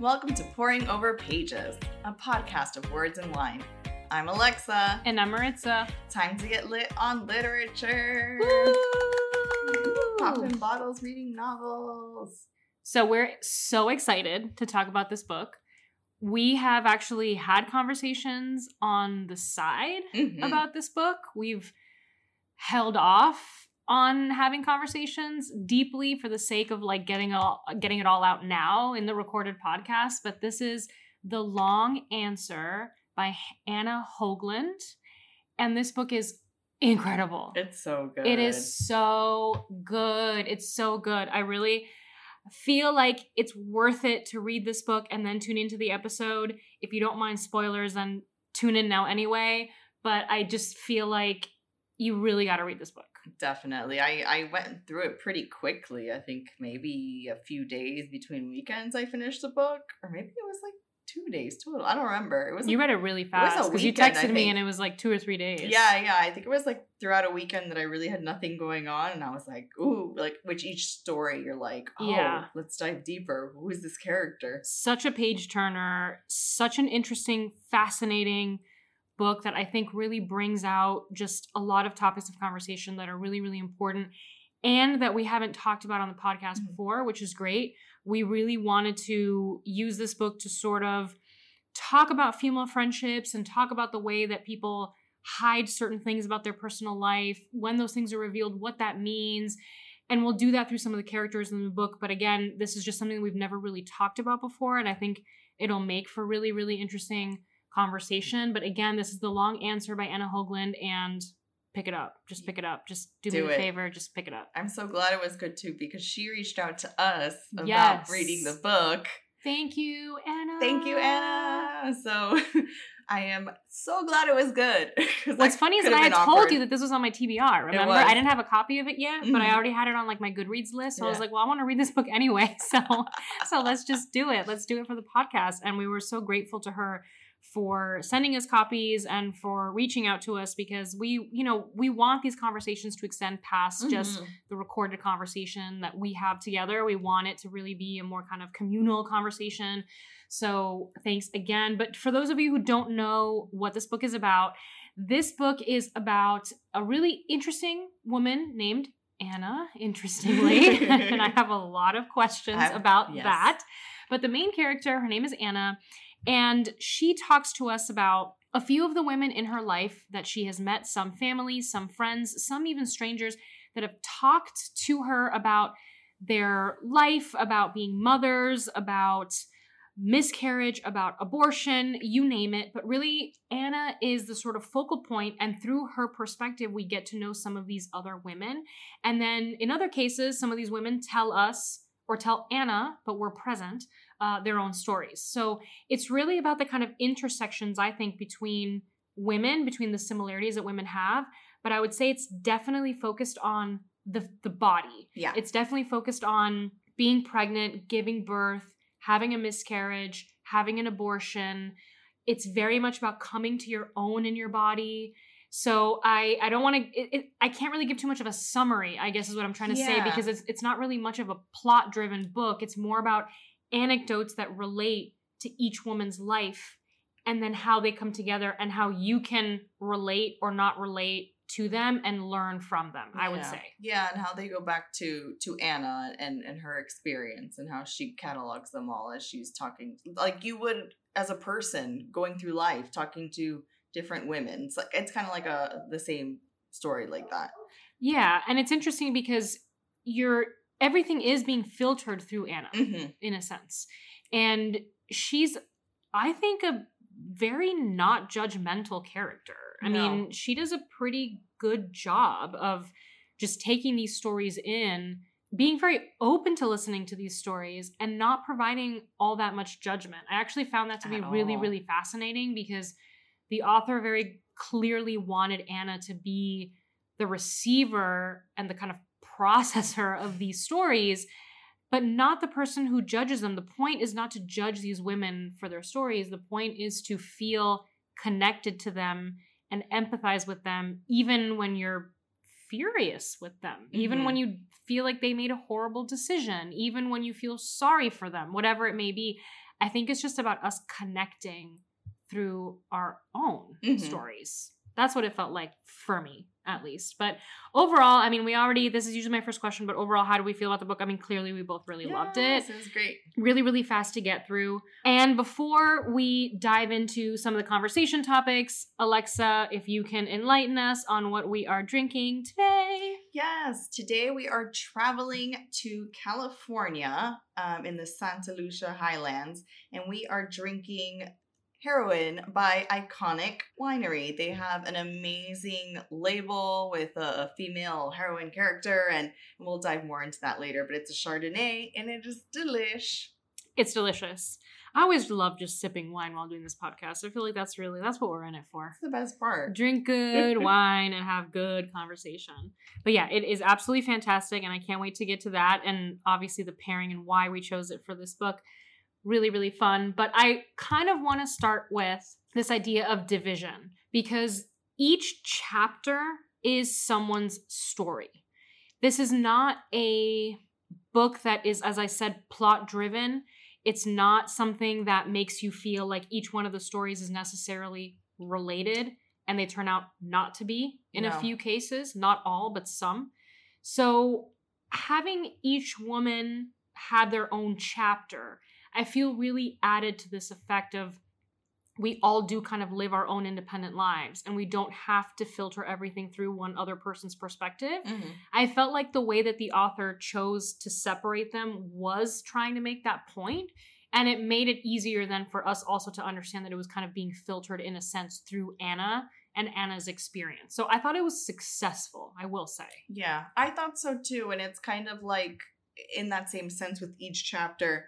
Welcome to Pouring Over Pages, a podcast of words and wine. I'm Alexa. And I'm Maritza. Time to get lit on literature. Popping bottles, reading novels. So we're so excited to talk about this book. We have actually had conversations on the side Mhm. about this book. We've held off on having conversations deeply for the sake of like getting all getting it all out now in the recorded podcast, but this is The Long Answer by Anna Hogeland and this book is incredible. It's so good. It is so good. It's so good. I really feel like it's worth it to read this book and then tune into the episode. If you don't mind spoilers, then tune in now anyway. But I just feel like you really got to read this book. Definitely. I, I went through it pretty quickly. I think maybe a few days between weekends I finished the book. Or maybe it was like two days total. I don't remember. It was You read it really fast because you texted me and it was like two or three days. Yeah, yeah. I think it was like throughout a weekend that I really had nothing going on, and I was like, ooh, like which each story you're like, oh, Yeah. let's dive deeper. Who is this character? such a page turner, such an interesting, fascinating book that I think really brings out just a lot of topics of conversation that are really, really important and that we haven't talked about on the podcast Mhm. before, which is great. We really wanted to use this book to sort of talk about female friendships and talk about the way that people hide certain things about their personal life, when those things are revealed, what that means. And we'll do that through some of the characters in the book. But again, this is just something we've never really talked about before. And I think it'll make for really, really interesting conversation. But again, this is The Long Answer by Anna Hogeland. And pick it up. Just pick it up. Just do, Do me a it. favor. Just pick it up. I'm so glad it was good too because she reached out to us about Yes. reading the book. Thank you, Anna. Thank you, Anna. So I am so glad it was good. What's funny is that I had been told you that this was on my TBR. Remember. I didn't have a copy of it yet, but I Mhm. already had it on like my Goodreads list. So I was like, well, I want to read this book anyway. So, so let's just do it. Let's do it for the podcast. And we were so grateful to her for sending us copies and for reaching out to us because we, you know, we want these conversations to extend past just Mhm. the recorded conversation that we have together. We want it to really be a more kind of communal conversation. So thanks again. But for those of you who don't know what this book is about, this book is about a really interesting woman named Anna, interestingly. and I have a lot of questions I- about yes. that. But the main character, her name is Anna, and she talks to us about a few of the women in her life that she has met, some families, some friends, some even strangers that have talked to her about their life, about being mothers, about miscarriage, about abortion, you name it. But really, Anna is the sort of focal point, and through her perspective, we get to know some of these other women. And then in other cases, some of these women tell us or tell Anna, but we're present, uh, their own stories. So it's really about the kind of intersections, I think, between women, between the similarities that women have. But I would say it's definitely focused on the, the body. Yeah. It's definitely focused on being pregnant, giving birth, having a miscarriage, having an abortion. It's very much about coming to your own in your body. So I I don't want to I can't really give too much of a summary. I guess is what I'm trying to say because it's it's not really much of a plot driven book. It's more about anecdotes that relate to each woman's life and then how they come together and how you can relate or not relate to them and learn from them. I would say. Yeah, and how they go back to to Anna and and her experience and how she catalogs them all as she's talking like you would as a person going through life talking to different women. It's like it's kind of like a the same story like that. Yeah, and it's interesting because you're everything is being filtered through Anna hmm in a sense. And she's I think a very not judgmental character. I No. mean, she does a pretty good job of just taking these stories in, being very open to listening to these stories and not providing all that much judgment. I actually found that to be At really really fascinating because the author very clearly wanted Anna to be the receiver and the kind of processor of these stories, but not the person who judges them. The point is not to judge these women for their stories. The point is to feel connected to them and empathize with them, even when you're furious with them, even Mhm. when you feel like they made a horrible decision, even when you feel sorry for them, whatever it may be. I think it's just about us connecting through our own Mhm. stories. That's what it felt like for me, at least. But overall, I mean, we already, this is usually my first question, but overall, how do we feel about the book? I mean, clearly we both really loved it Yes, It was great. really, really fast to get through. And before we dive into some of the conversation topics, Alexa, if you can enlighten us on what we are drinking today. Yes, today we are traveling to California um, in the Santa Lucia Highlands, and we are drinking Heroine by Iconic Winery. They have an amazing label with a, female heroine character, and we'll dive more into that later. But it's a Chardonnay, and it is delish. It's delicious. I always love just sipping wine while doing this podcast. I feel like that's really that's what we're in it for. That's the best part. Drink good wine and have good conversation. But yeah, it is absolutely fantastic and I can't wait to get to that and obviously the pairing and why we chose it for this book. Really really fun, but I kind of want to start with this idea of division because each chapter is someone's story. This is not a book that is as I said plot driven it's not something that makes you feel like each one of the stories is necessarily related and they turn out not to be in No. a few cases not all but some so having each woman have their own chapter i feel really added to this effect of we all do kind of live our own independent lives and we don't have to filter everything through one other person's perspective Mhm. I felt like the way that the author chose to separate them was trying to make that point, And it made it easier then for us also to understand that it was kind of being filtered in a sense through Anna and Anna's experience. So I thought it was successful, I will say. Yeah, I thought so too. And it's kind of like, in that same sense, with each chapter,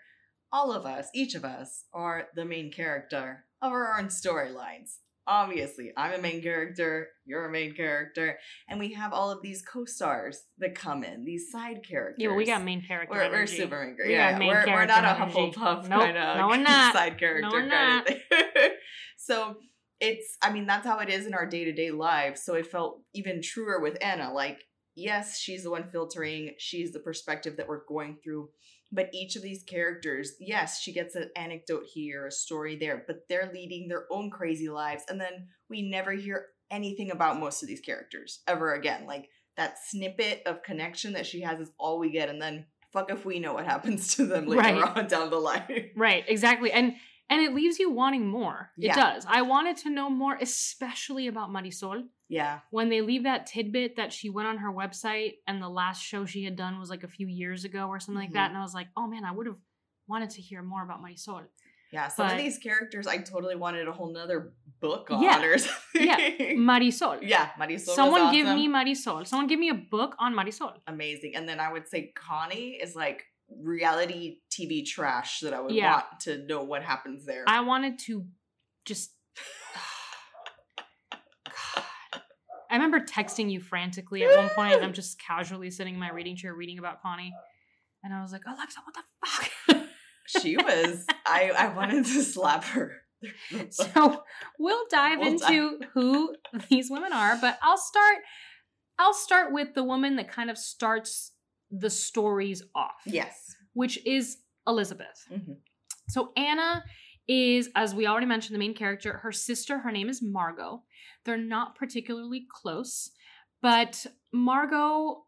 all of us, each of us, are the main character of our own storylines. Obviously, I'm a main character, you're a main character, and we have all of these co stars that come in, these side characters. Yeah, we got main character. We're, we're super main. We Yeah, main we're, we're not a. Hufflepuff Nope, kind of no, we're not. side character No, we're kind of thing. so it's, I mean, that's how it is in our day to day lives. So it felt even truer with Anna. Like, yes, she's the one filtering, she's the perspective that we're going through. But each of these characters, yes, she gets an anecdote here, a story there, but they're leading their own crazy lives. And then we never hear anything about most of these characters ever again. Like that snippet of connection that she has is all we get. And then fuck if we know what happens to them later Right. on down the line. Right, exactly. And and it leaves you wanting more. It Yeah. does. I wanted to know more, especially about Marisol. Yeah. When they leave that tidbit that she went on her website and the last show she had done was like a few years ago or something like Mhm. that. And I was like, oh man, I would have wanted to hear more about Marisol. Yeah. Some But- of these characters I totally wanted a whole nother book on Yeah. or something. Yeah. Marisol. yeah. Marisol Someone give me Marisol. Someone give me a book on Marisol. amazing. And then I would say Connie is like reality TV trash that I would Yeah. want to know what happens there. I wanted to just. I remember texting you frantically at one point, and I'm just casually sitting in my reading chair reading about Connie. And I was like, Alexa, what the fuck? she was I I wanted to slap her. so we'll dive We'll into who these women are, but I'll start. I'll start with the woman that kind of starts the stories off. yes. which is Elizabeth. Mhm. So Anna is, as we already mentioned, the main character. Her sister, her name is Margot. They're not particularly close, but Margot,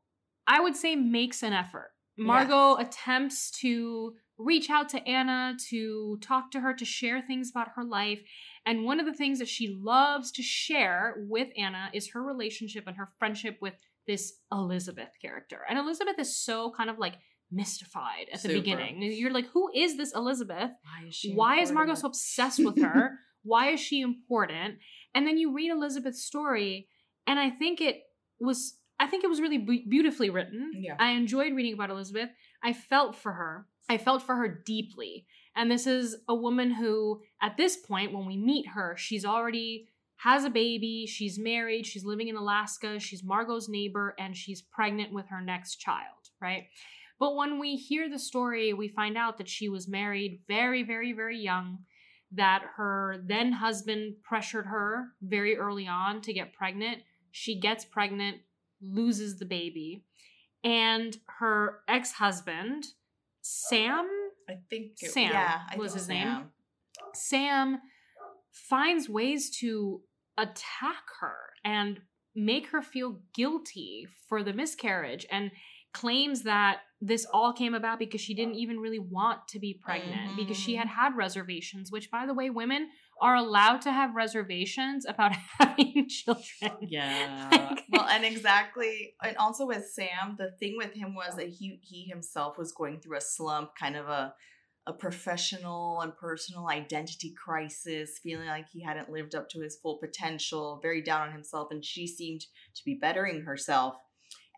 I would say, makes an effort. Margot attempts to reach out to Anna, to talk to her, to share things about her life. And one of the things that she loves to share with Anna is her relationship and her friendship with this Elizabeth character. And Elizabeth is so kind of like mystified at the Super. beginning. You're like, who is this Elizabeth? Why is she Why is Margot so obsessed with her? Why is she important? And then you read Elizabeth's story, and I think it was I think it was really be- beautifully written. Yeah. I enjoyed reading about Elizabeth. I felt for her. I felt for her deeply. And this is a woman who at this point when we meet her, she's already has a baby, she's married, she's living in Alaska, she's Margot's neighbor and she's pregnant with her next child, right? But when we hear the story, we find out that she was married very, very, very young, that her then husband pressured her very early on to get pregnant. She gets pregnant, loses the baby, and her ex husband, Sam, I think it, Sam yeah, I was his name. Sam. Sam finds ways to attack her and make her feel guilty for the miscarriage and claims that this all came about because she didn't even really want to be pregnant because she had mm-hmm. had reservations which by the way women are allowed to have reservations about having children Yeah. Like- well, and exactly, and also with Sam, the thing with him was that he he himself was going through a slump, kind of a a professional and personal identity crisis, feeling like he hadn't lived up to his full potential, very down on himself, and she seemed to be bettering herself.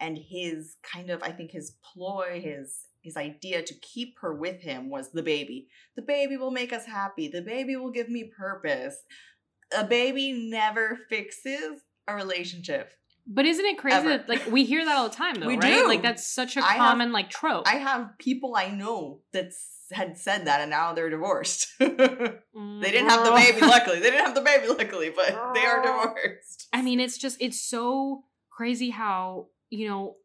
And his kind of, I think, his ploy, his his idea to keep her with him was the baby. The baby will make us happy. The baby will give me purpose. A baby never fixes a relationship. but isn't it crazy Ever. that like we hear that all the time though We right do. like that's such a I have- common like trope I have people I know that had said that and now they're divorced. they didn't have the mm, baby, luckily. They didn't have the baby, luckily, but they are divorced. I mean, it's just it's so crazy how you know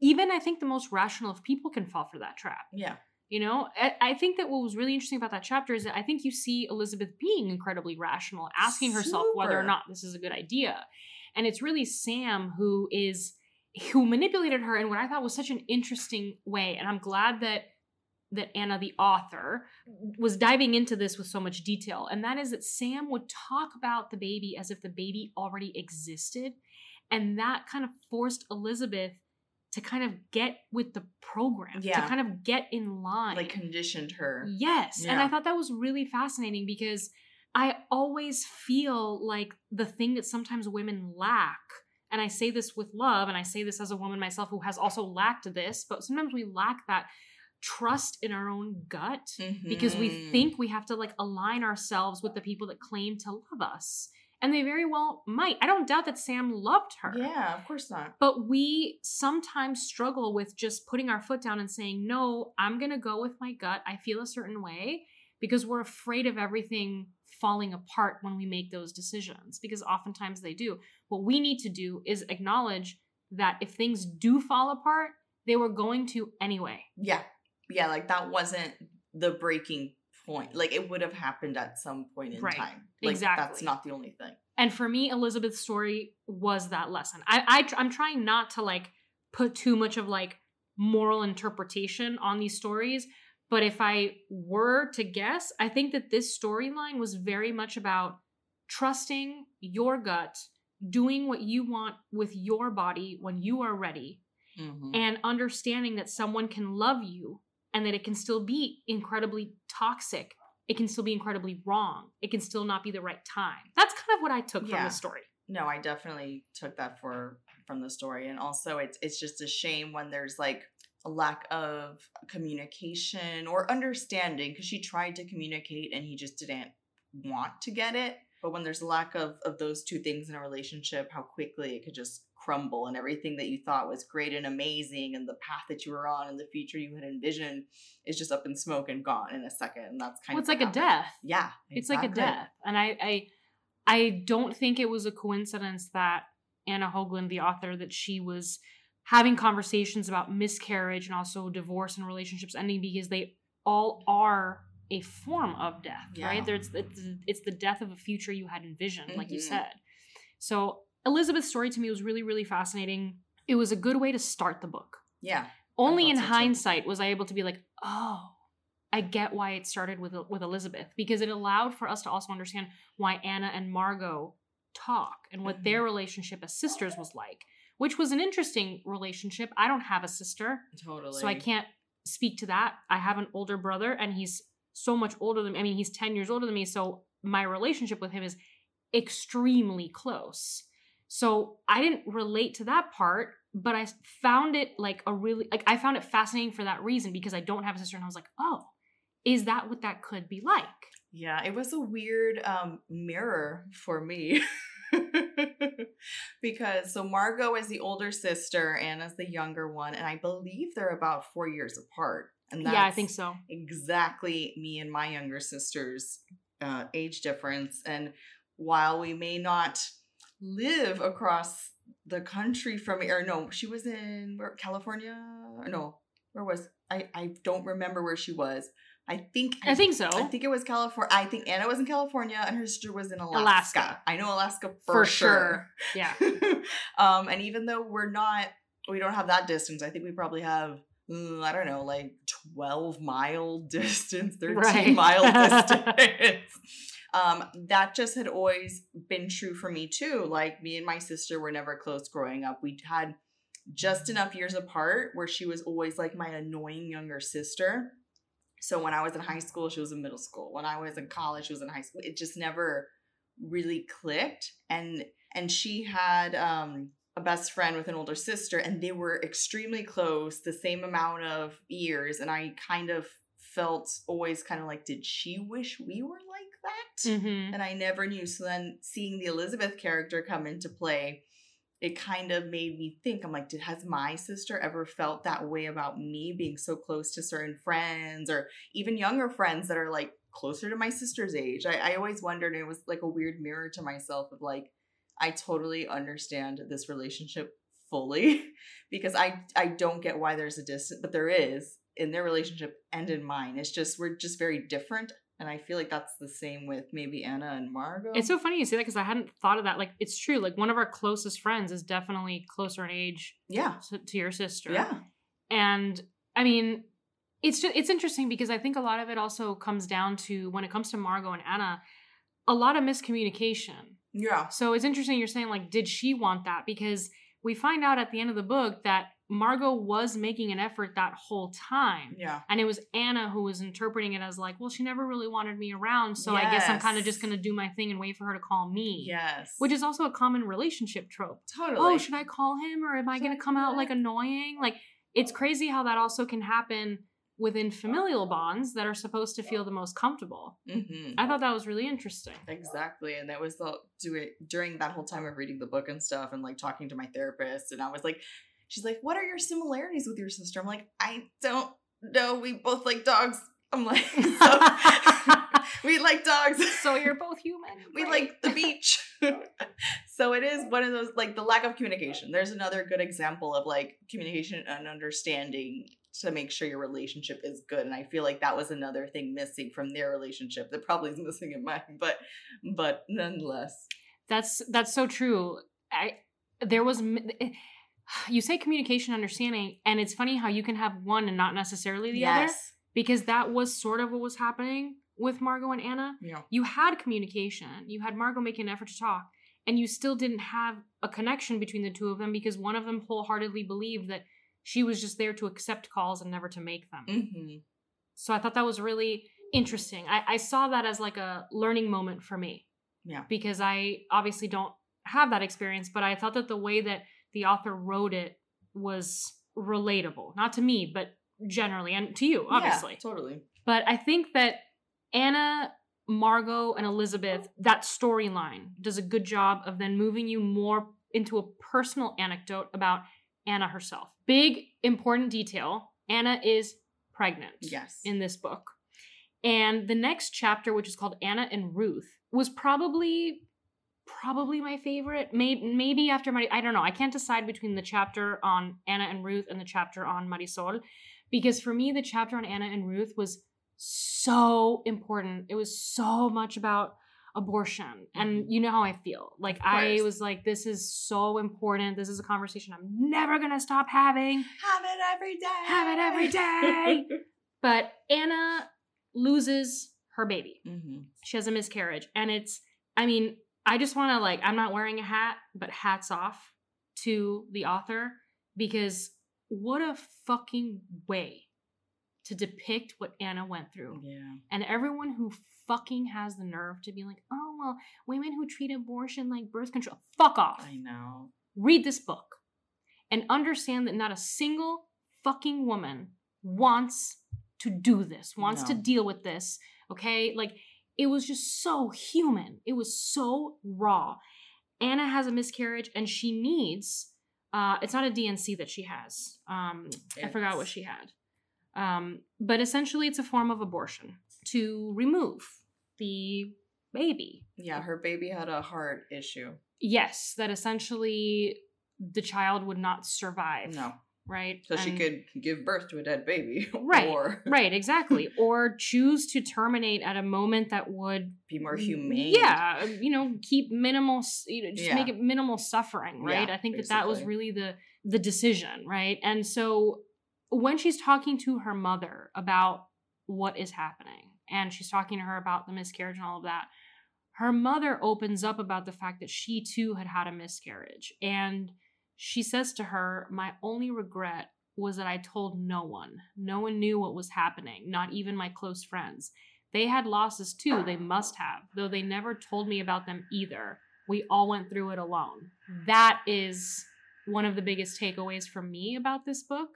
even I think the most rational of people can fall for that trap. Yeah. You know, I, I think that what was really interesting about that chapter is that I think you see Elizabeth being incredibly rational, asking herself whether or not this is a good idea, and it's really Sam who is who manipulated her in what I thought was such an interesting way, and I'm glad that that Anna, the author, was diving into this with so much detail, and that is that Sam would talk about the baby as if the baby already existed, and that kind of forced Elizabeth to kind of get with the program, Yeah. to kind of get in line. Like conditioned her. Yes. And I thought that was really fascinating because I always feel like the thing that sometimes women lack, and I say this with love, and I say this as a woman myself who has also lacked this, but sometimes we lack that trust in our own gut because we Mhm. think we have to like align ourselves with the people that claim to love us. And they very well might. I don't doubt that Sam loved her. Yeah, of course not. But we sometimes struggle with just putting our foot down and saying, no, I'm going to go with my gut. I feel a certain way because we're afraid of everything falling apart when we make those decisions because oftentimes they do. What we need to do is acknowledge that if things do fall apart, they were going to anyway. Yeah. Yeah, like that wasn't the breaking point. Like it would have happened at some point in Right. time. Like that's not the only thing. And for me, Elizabeth's story was that lesson. I, I I'm trying not to like put too much of like moral interpretation on these stories, but if I were to guess, I think that this storyline was very much about trusting your gut, doing what you want with your body when you are ready, Mhm. and understanding that someone can love you and that it can still be incredibly toxic. It can still be incredibly wrong. It can still not be the right time. That's kind of what I took from the story. No, I definitely took that for from the story, and also it's it's just a shame when there's like a lack of communication or understanding because she tried to communicate and he just didn't want to get it. But when there's a lack of of those two things in a relationship, how quickly it could just crumble and everything that you thought was great and amazing and the path that you were on and the future you had envisioned is just up in smoke and gone in a second. And that's kind Well, of it's like a death. Yeah, It's like a death. And I, I I don't think it was a coincidence that Anna Hogeland, the author, that she was having conversations about miscarriage and also divorce and relationships ending because they all are a form of death, Yeah. right? There's it's, it's the death of a future you had envisioned, like you Mhm. said. So Elizabeth's story to me was really, really fascinating. It was a good way to start the book. Yeah. Only in so, too. hindsight was I able to be like, oh, I get why it started with with Elizabeth because it allowed for us to also understand why Anna and Margot talk and what their relationship as sisters was like, which was an interesting relationship. I don't have a sister, Totally. so I can't speak to that. I have an older brother and he's so much older than me. I mean, he's 10 years older than me, so my relationship with him is extremely close. So I didn't relate to that part, but I found it like a really like I found it fascinating for that reason because I don't have a sister and I was like, "Oh, is that what that could be like?" Yeah, it was a weird um mirror for me. because so Margot is the older sister, Anna's the younger one, and I believe they're about four years apart. And that's yeah, I think so. exactly me and my younger sister's uh, age difference. And while we may not live across the country from or no, she was in where, California. No, where was I? I don't remember where she was, I think I think so. I think it was California. I think Anna was in California and her sister was in Alaska. Alaska. I know Alaska for, For sure. Yeah. um, and even though we're not, we don't have that distance. I think we probably have, mm, I don't know, like twelve mile distance, thirteen Right. mile distance. Um, that just had always been true for me too. Like me and my sister were never close growing up. We had just enough years apart where she was always like my annoying younger sister. So when I was in high school, she was in middle school. When I was in college, she was in high school. It just never really clicked. And and she had um a best friend with an older sister and they were extremely close, the same amount of years. And I kind of felt always kind of like, did she wish we were that? hmm and I never knew. So then seeing the Elizabeth character come into play, it kind of made me think. I'm like, did has my sister ever felt that way about me being so close to certain friends or even younger friends that are like closer to my sister's age? I, I always wondered. and It was like a weird mirror to myself of like, I totally understand this relationship fully because I I don't get why there's a distance, but there is in their relationship and in mine. It's just we're just very different. And I feel like that's the same with maybe Anna and Margot. It's so funny you say that because I hadn't thought of that. Like, it's true. Like, one of our closest friends is definitely closer in age yeah, to, to your sister. yeah, And I mean, it's just it's interesting because I think a lot of it also comes down to when it comes to Margot and Anna, a lot of miscommunication. yeah. So it's interesting you're saying like, did she want that? Because we find out at the end of the book that Margot was making an effort that whole time. Yeah. And it was Anna who was interpreting it as like, well, she never really wanted me around, so I guess I'm kind of just gonna do my thing and wait for her to call me. Yes. Which is also a common relationship trope. totally. Oh, should I call him or am I gonna come out like annoying? Like it's crazy how that also can happen within familial bonds that are supposed to feel the most comfortable. hmm I thought that was really interesting. Exactly. And that was the do it during that whole time of reading the book and stuff and like talking to my therapist. And I was like, she's like, What are your similarities with your sister? I'm like, I don't know. We both like dogs. I'm like, so, we like dogs. so you're both human. we Great. like the beach. so it is one of those like the lack of communication. There's another good example of like communication and understanding to make sure your relationship is good. And I feel like that was another thing missing from their relationship that probably is missing in mine, but but nonetheless. That's that's so true. I there was you say communication understanding and it's funny how you can have one and not necessarily the other because that was sort of what was happening with Margot and Anna. Yeah. You had communication. You had Margot making an effort to talk and you still didn't have a connection between the two of them because one of them wholeheartedly believed that she was just there to accept calls and never to make them. Mm-hmm. So I thought that was really interesting. I, I saw that as like a learning moment for me. Yeah. Because I obviously don't have that experience, but I thought that the way that the author wrote it was relatable. Not to me, but generally, and to you, obviously. Yeah, totally. But I think that Anna, Margot, and Elizabeth, that storyline does a good job of then moving you more into a personal anecdote about Anna herself. Big, important detail Anna is pregnant Yes. in this book. And the next chapter, which is called Anna and Ruth, was probably probably my favorite. Maybe maybe after Mari, I don't know. I can't decide between the chapter on Anna and Ruth and the chapter on Marisol, because for me the chapter on Anna and Ruth was so important. It was so much about abortion, and Mhm. you know how I feel. Like I was like, this is so important. This is a conversation I'm never gonna stop having. have it every day. Have it every day. But Anna loses her baby. mm-hmm. She has a miscarriage. And it's, I mean, I just want to, like, I'm not wearing a hat, but hats off to the author because what a fucking way to depict what Anna went through. Yeah. And everyone who fucking has the nerve to be like, oh, well, women who treat abortion like birth control, fuck off I know. read this book and understand that not a single fucking woman wants to do this, wants to deal with this. Okay? Like, it was just so human. It was so raw. Anna has a miscarriage and she needs, uh, it's not a D&C that she has. Um, I forgot what she had. Um, but essentially, it's a form of abortion to remove the baby. Yeah, her baby had a heart issue. Yes, that essentially the child would not survive. No. Right? So she could give birth to a dead baby. Right, Or right, exactly. or choose to terminate at a moment that would be more humane. Yeah, um, you know, keep minimal, you know, just Yeah. make it minimal suffering, right? Yeah, I think that that was really the the decision, right? And so when she's talking to her mother about what is happening and she's talking to her about the miscarriage and all of that, her mother opens up about the fact that she too had had a miscarriage and she says to her, "My only regret was that I told no one. No one knew what was happening, not even my close friends. They had losses too, they must have, though they never told me about them either. We all went through it alone. Hmm. That is one of the biggest takeaways for me about this book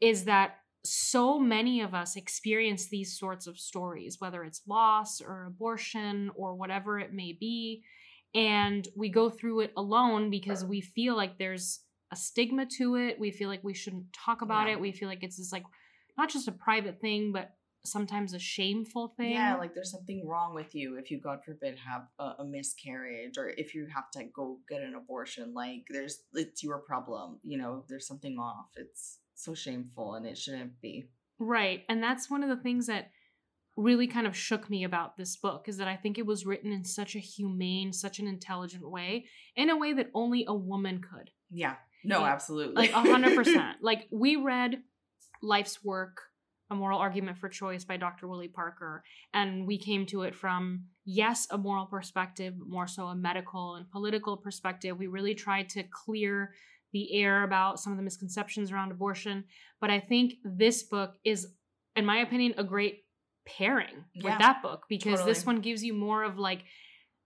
is that so many of us experience these sorts of stories, whether it's loss or abortion or whatever it may be, and we go through it alone because we feel like there's a stigma to it. We feel like we shouldn't talk about Yeah. it. We feel like it's this like not just a private thing, but sometimes a shameful thing. Yeah, like there's something wrong with you if you, God forbid, have a, a miscarriage or if you have to go get an abortion. Like there's, it's your problem. You know, there's something off. It's so shameful and it shouldn't be. Right. And that's one of the things that really kind of shook me about this book is that I think it was written in such a humane, such an intelligent way, in a way that only a woman could. Yeah. No, absolutely. Like a hundred percent. Like we read Life's Work, A Moral Argument for Choice by Dr. Willie Parker, and we came to it from yes, a moral perspective, more so a medical and political perspective. We really tried to clear the air about some of the misconceptions around abortion. But I think this book is, in my opinion, a great pairing Yeah, with that book because this one gives you more of like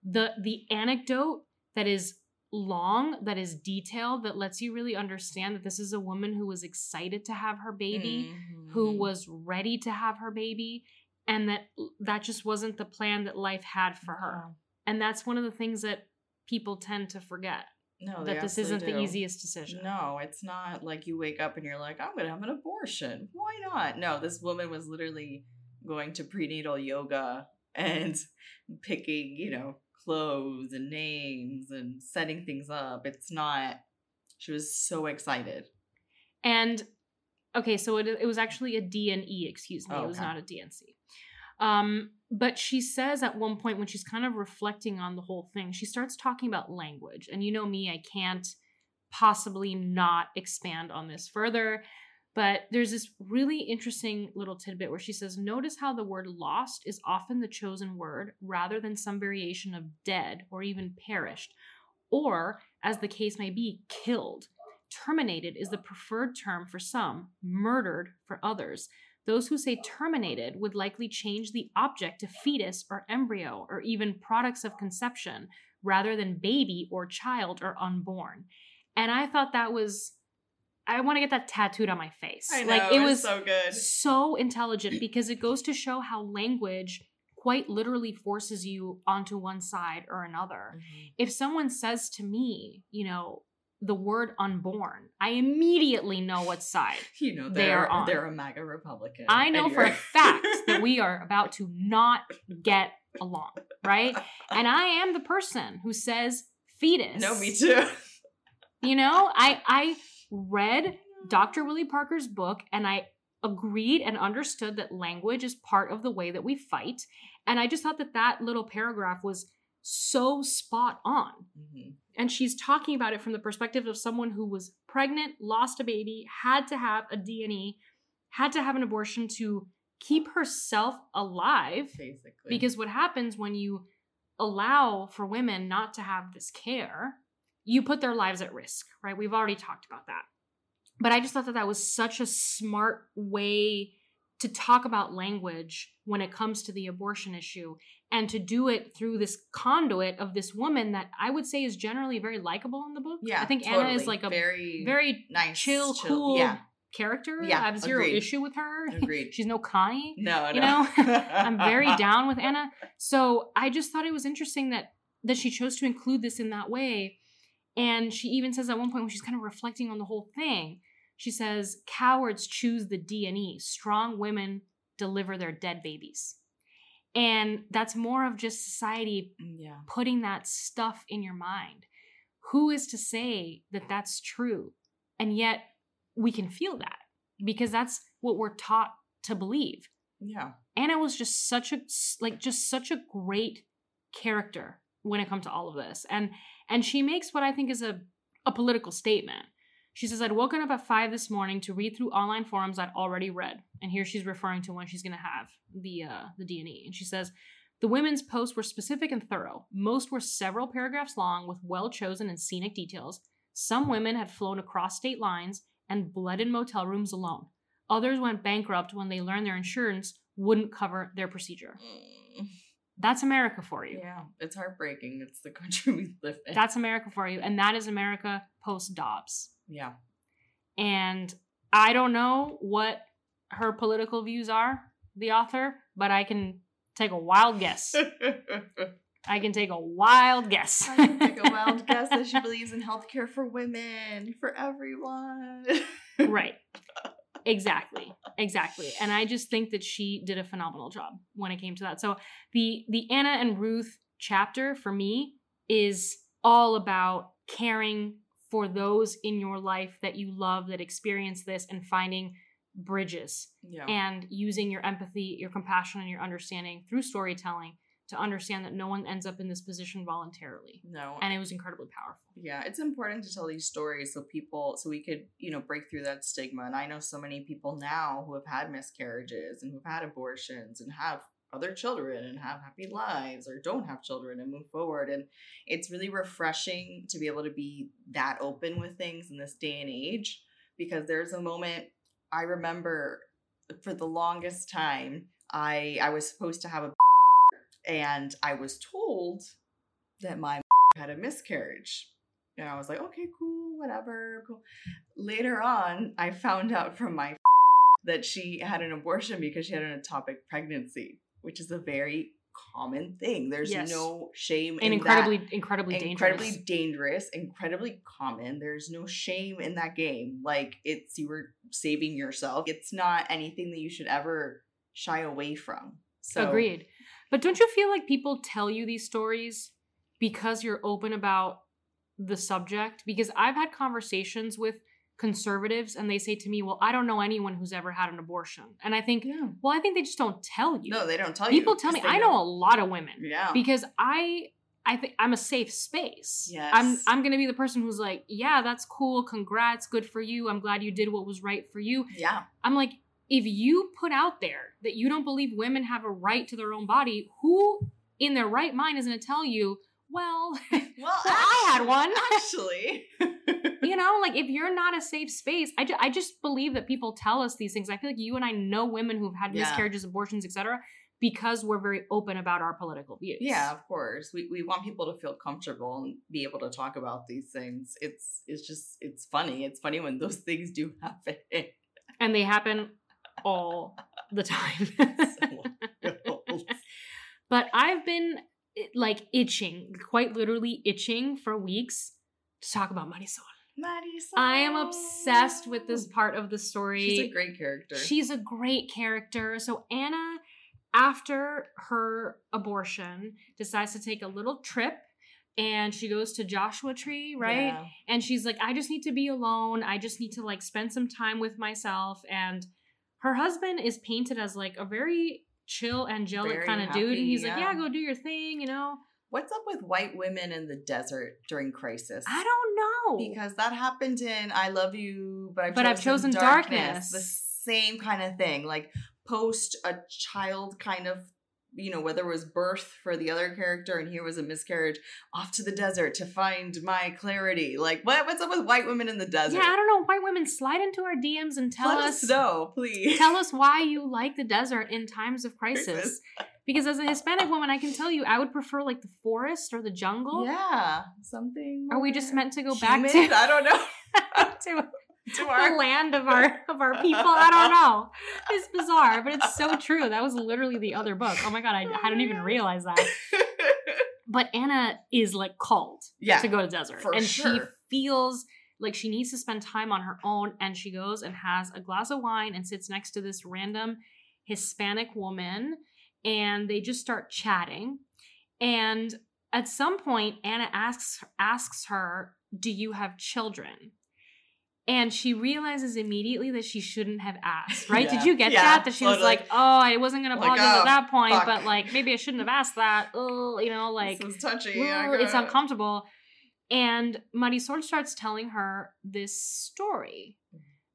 the the anecdote that is long that is detailed that lets you really understand that this is a woman who was excited to have her baby who Mhm. was ready to have her baby and that that just wasn't the plan that life had for her and that's one of the things that people tend to forget No, that this isn't the easiest decision No, it's not like you wake up and you're like, I'm gonna have an abortion. Why not? No, this woman was literally going to prenatal yoga and picking, you know, clothes and names and setting things up. It's not. She was so excited. And okay, so it, it was actually a D and E, excuse me. Oh, It was okay. not a D&C. Um, but she says at one point when she's kind of reflecting on the whole thing, she starts talking about language. And you know me, I can't possibly not expand on this further. But there's this really interesting little tidbit where she says, Notice how the word lost is often the chosen word rather than some variation of dead or even perished, or, as the case may be, killed. Terminated is the preferred term for some, murdered for others. Those who say terminated would likely change the object to fetus or embryo or even products of conception rather than baby or child or unborn. And I thought that was, I want to get that tattooed on my face. I know, like it was so good. so intelligent because it goes to show how language quite literally forces you onto one side or another. Mhm. If someone says to me, you know, the word unborn, I immediately know what side. You know, They they're are on. they're a MAGA Republican. I know for a fact that we are about to not get along, right? And I am the person who says fetus. No, me too. You know, I I read Dr. Willie Parker's book and I agreed and understood that language is part of the way that we fight. And I just thought that that little paragraph was so spot on. Mhm. And she's talking about it from the perspective of someone who was pregnant, lost a baby, had to have a D&E, had to have an abortion to keep herself alive. Basically, Because what happens when you allow for women not to have this care, you put their lives at risk, right? We've already talked about that. But I just thought that that was such a smart way to talk about language when it comes to the abortion issue and to do it through this conduit of this woman that I would say is generally very likable in the book. yeah, I think Anna is like a very very nice, chill, cool Yeah, character. Yeah, I have zero agreed. issue with her. agreed. She's no Connie no, no. you know i'm very down with anna so i just thought it was interesting that that she chose to include this in that way and she even says at one point when she's kind of reflecting on the whole thing she says cowards choose the dne strong women deliver their dead babies and that's more of just society Yeah, putting that stuff in your mind who is to say that that's true and yet we can feel that because that's what we're taught to believe. Yeah. Anna was just such a like just such a great character when it comes to all of this. And and she makes what I think is a a political statement. She says, I'd woken up at five this morning to read through online forums I'd already read. And here she's referring to when she's gonna have the uh the D&E. And she says, the women's posts were specific and thorough. Most were several paragraphs long with well chosen and scenic details. Some women had flown across state lines and bled in motel rooms alone. Others went bankrupt when they learned their insurance wouldn't cover their procedure. That's America for you. Yeah, it's heartbreaking. It's the country we live in. That's America for you. And that is America post Dobbs. yeah. And I don't know what her political views are, the author, but I can take a wild guess. I can take a wild guess. I can take a wild guess that she believes in healthcare for women, for everyone. right. Exactly. Exactly. And I just think that she did a phenomenal job when it came to that. So the the Anna and Ruth chapter for me is all about caring for those in your life that you love that experience this and finding bridges yeah. and using your empathy, your compassion, and your understanding through storytelling to understand that no one ends up in this position voluntarily. no. And it was incredibly powerful. yeah, it's important to tell these stories so people, so we could, you know, break through that stigma. And I know so many people now who have had miscarriages and who've had abortions and have other children and have happy lives or don't have children and move forward. And it's really refreshing to be able to be that open with things in this day and age because there's a moment I remember for the longest time I I was supposed to have a and I was told that my had a miscarriage. And I was like, okay, cool, whatever, cool. Later on, I found out from my that she had an abortion because she had an ectopic pregnancy, which is a very common thing. There's Yes. no shame And in incredibly, that. incredibly dangerous. incredibly dangerous, incredibly common. There's no shame in that game. Like it's you were saving yourself. It's not anything that you should ever shy away from. So Agreed. But don't you feel like people tell you these stories because you're open about the subject? Because I've had conversations with conservatives and they say to me, Well, I don't know anyone who's ever had an abortion. And I think, Yeah. Well, I think they just don't tell you. No, they don't tell you. people tell me, I know a lot of women Yeah. because I. I think I'm a safe space. Yes. I'm I'm gonna be the person who's like, yeah, that's cool. Congrats, good for you. I'm glad you did what was right for you. yeah. I'm like, if you put out there that you don't believe women have a right to their own body, who in their right mind is going to tell you, well, Well, Well, I had one. Actually. you know, like if you're not a safe space, I, ju- I just believe that people tell us these things. I feel like you and I know women who've had Yeah. miscarriages, abortions, etc., because we're very open about our political views. yeah, of course. We we want people to feel comfortable and be able to talk about these things. It's it's just it's funny. It's funny when those things do happen. And they happen all the time. But I've been eh, like itching, quite literally itching for weeks to talk about Marisol. Marisol. I am obsessed with this part of the story. She's a great character. She's a great character. So Anna, after her abortion, decides to take a little trip and she goes to Joshua Tree, right? Yeah. And she's like, I just need to be alone. I just need to like spend some time with myself. And her husband is painted as like a very chill, angelic kind of dude. And he's like, yeah. Yeah, go do your thing, you know? What's up with white women in the desert during crisis? I don't know. because that happened in I Love You, but I've But I've chosen darkness. The same kind of thing, like post a child kind of, you know, whether it was birth for the other character and here was a miscarriage, off to the desert to find my clarity. Like, what? What's up with white women in the desert? yeah, I don't know. White women slide into our DMs and tell Let us us know, please. tell us why you like the desert in times of crisis. Crisis. Because as a Hispanic woman, I can tell you, I would prefer like the forest or the jungle. yeah, something. Are we just meant to go back humid? to, I don't know. to to our land of our of our people? I don't know. It's bizarre, but it's so true. That was literally the other book. Oh my god, I, I didn't even oh, realize that. But Anna is like called yeah. to go to the desert, and she feels like she needs to spend time on her own. And she goes and has a glass of wine and sits next to this random Hispanic woman, and they just start chatting. And at some point, Anna asks asks her, "Do you have children?" And she realizes immediately that she shouldn't have asked, right? Yeah. Did you get Yeah, that? That she was like, oh, I wasn't going to Like, oh, at that point, fuck. but like maybe I shouldn't have asked that. Oh, you know, like, this is touchy. "Ooh, yeah, it's uncomfortable. And Marisol starts telling her this story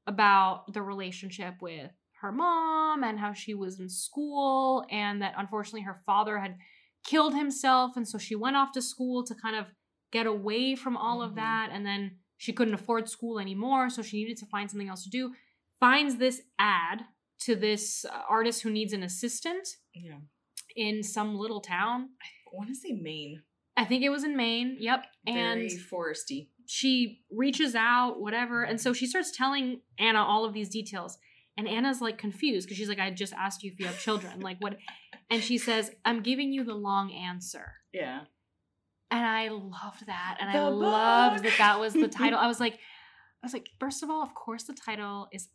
about the relationship with her mom and how she was in school and that unfortunately her father had killed himself and so she went off to school to kind of get away from all of Mhm. that and then she couldn't afford school anymore so she needed to find something else to do finds this ad to this uh, artist who needs an assistant Yeah. in some little town I want to say Maine. i think it was in maine yep and Very foresty. she reaches out, whatever. And so she starts telling Anna all of these details. And Anna's like confused because she's like, I just asked you if you have children. Like, what? And she says, I'm giving you the long answer. Yeah. And I loved that. And I The loved that that was the title. I was like, I was like, first of all, of course, the title is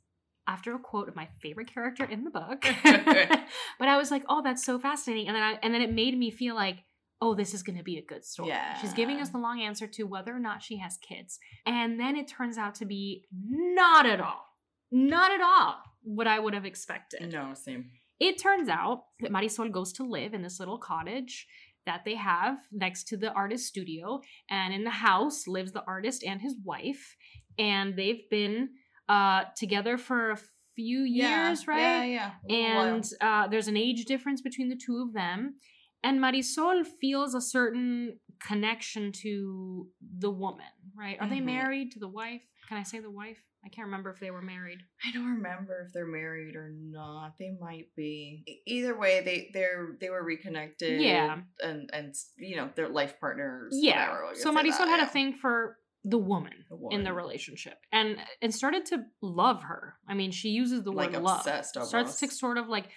after a quote of my favorite character in the book. but I was like, oh, that's so fascinating. And then I, and then it made me feel like, oh, this is going to be a good story. Yeah. She's giving us the long answer to whether or not she has kids. And then it turns out to be not at all, not at all what I would have expected. No, same. It turns out that Marisol goes to live in this little cottage that they have next to the artist studio. And in the house lives the artist and his wife. And they've been uh, together for a few years, yeah. right? Yeah, yeah. A little while. and uh, there's an age difference between the two of them. And Marisol feels a certain connection to the woman, right? Are they Mhm. married to the wife? Can I say the wife? I can't remember if they were married. I don't remember if they're married or not. They might be. Either way, they they're they were reconnected. Yeah. and and you know they're life partners. Yeah. whatever, So Marisol had yeah. a thing for the woman, The in the relationship and and started to love her. I mean, she uses the Like word love. obsessed Starts to sort of like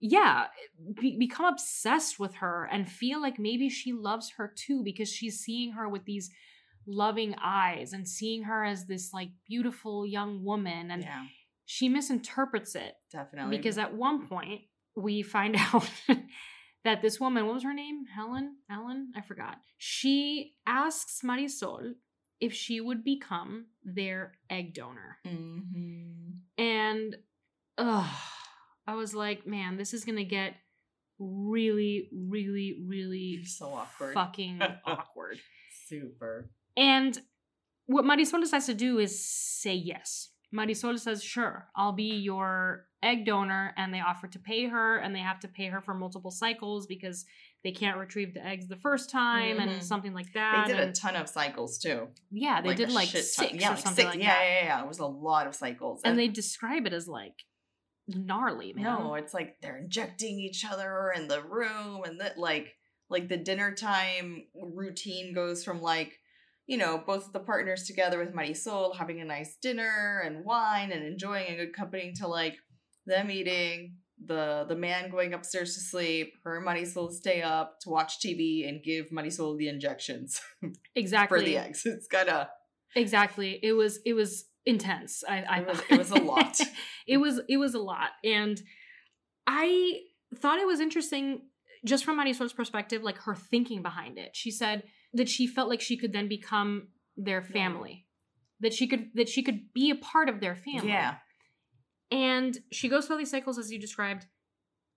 yeah, be, become obsessed with her and feel like maybe she loves her too because she's seeing her with these loving eyes and seeing her as this like beautiful young woman and yeah, she misinterprets it definitely. because at one point we find out that this woman what was her name helen ellen i forgot she asks marisol if she would become their egg donor Mhm. and ugh, i was like man this is gonna get really really really so awkward. fucking awkward Super. And what Marisol decides to do is say yes. Marisol says, sure, I'll be your egg donor. And they offer to pay her, and they have to pay her for multiple cycles because they can't retrieve the eggs the first time and Mhm. something like that. They did a ton of cycles too. yeah, they did like six ton. Yeah, or like something six. like yeah, that. yeah, yeah. yeah. It was a lot of cycles. And they describe it as like gnarly, man. No, it's like they're injecting each other in the room, and that like like the dinner time routine goes from like you know both the partners together with Marisol having a nice dinner and wine and enjoying a good company to like them eating the the man going upstairs to sleep, her and Marisol stay up to watch TV and give Marisol the injections exactly. for the eggs. It's gotta Exactly. It was it was intense. I, I It was- it was a lot. it was it was a lot, and I thought it was interesting just from Marisol's perspective, like her thinking behind it. She said that she felt like she could then become their family, that she could that she could be a part of their family. yeah And she goes through these cycles as you described,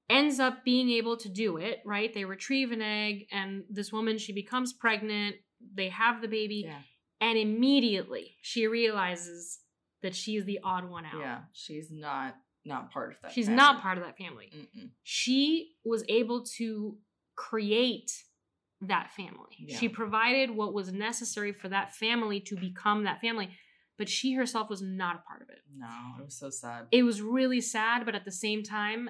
ends up being able to do it, right? They retrieve an egg, and this woman, she becomes pregnant, they have the baby, yeah and immediately she realizes that she's the odd one out. yeah. She's not not part of that. She's family. not part of that family. Mm-mm. She was able to create that family. Yeah. She provided what was necessary for that family to become that family, but she herself was not a part of it. No, it was so sad. It was really sad, but at the same time,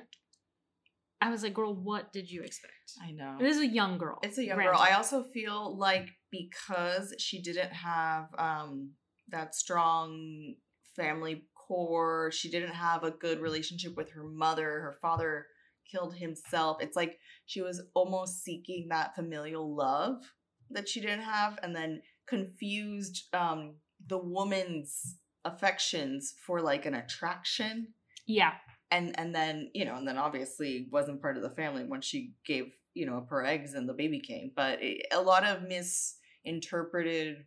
I was like, girl, what did you expect? I know. This is a young girl. It's a young granted. girl. I also feel like because she didn't have um that strong family core, she didn't have a good relationship with her mother. Her father killed himself. It's like she was almost seeking that familial love that she didn't have and then confused um the woman's affections for like an attraction. Yeah, and and then you know and then obviously wasn't part of the family when she gave you know up her eggs and the baby came. But it, a lot of misinterpreted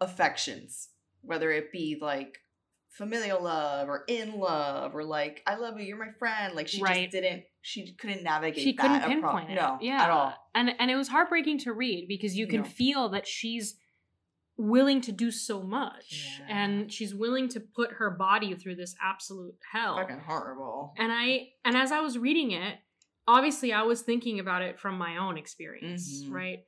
affections whether it be like familial love or in love or like I love you, you're my friend. Like she Right. just didn't. She couldn't navigate. she that couldn't pinpoint it. No, yeah, at all. And and it was heartbreaking to read because you can Yeah. feel that she's willing to do so much, Yeah. and she's willing to put her body through this absolute hell. Fucking horrible. And I and as I was reading it, obviously I was thinking about it from my own experience, Mhm. right?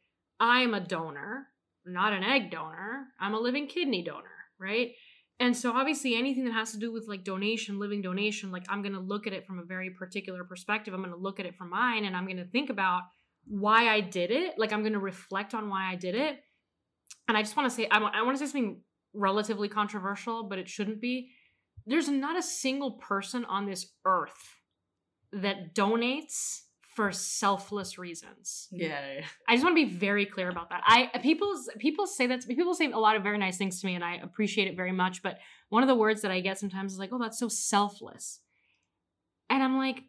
I'm a donor, not an egg donor. I'm a living kidney donor, right? And so obviously anything that has to do with like donation, living donation, like I'm going to look at it from a very particular perspective. I'm going to look at it from mine and I'm going to think about why I did it. Like I'm going to reflect on why I did it. And I just want to say I want, I want to say something relatively controversial, but it shouldn't be. There's not a single person on this earth that donates for selfless reasons. Yeah. I just want to be very clear about that. I people people say that people say a lot of very nice things to me, and I appreciate it very much. But one of the words that I get sometimes is like, "Oh, that's so selfless," and I'm like,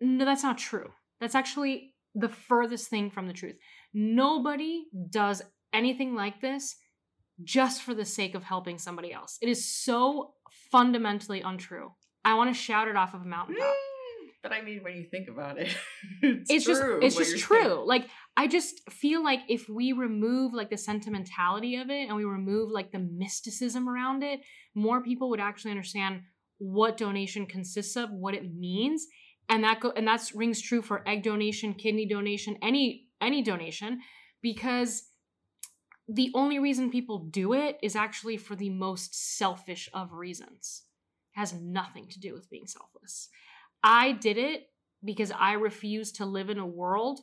"No, that's not true. That's actually the furthest thing from the truth. Nobody does anything like this just for the sake of helping somebody else. It is so fundamentally untrue. I want to shout it off of a mountaintop." Mm. But I mean, when you think about it, it's, it's just true it's just true. saying. like i just feel like if we remove like the sentimentality of it and we remove like the mysticism around it more people would actually understand what donation consists of what it means and that go and that's rings true for egg donation kidney donation any any donation because the only reason people do it is actually for the most selfish of reasons. It has nothing to do with being selfless i did it because I refused to live in a world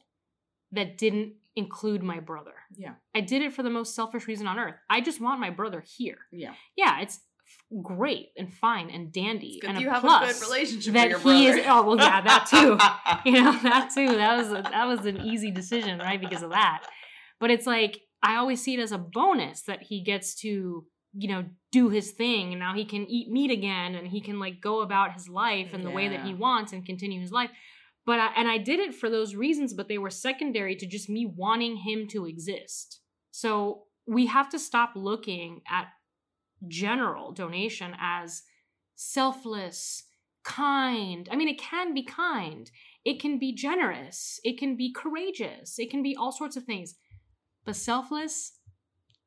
that didn't include my brother. Yeah. I did it for the most selfish reason on earth. I just want my brother here. Yeah. Yeah, it's f- great and fine and dandy and a you have a good relationship that with your he brother. is. Oh well, yeah, that too. you know that too. That was a, that was an easy decision, right? Because of that. But it's like I always see it as a bonus that he gets to you know do his thing and now he can eat meat again and he can like go about his life in the way that he wants and continue his life. But I, and I did it for those reasons but they were secondary to just me wanting him to exist. So we have to stop looking at general donation as selfless kind. I mean it can be kind. It can be generous. It can be courageous. It can be all sorts of things. But selfless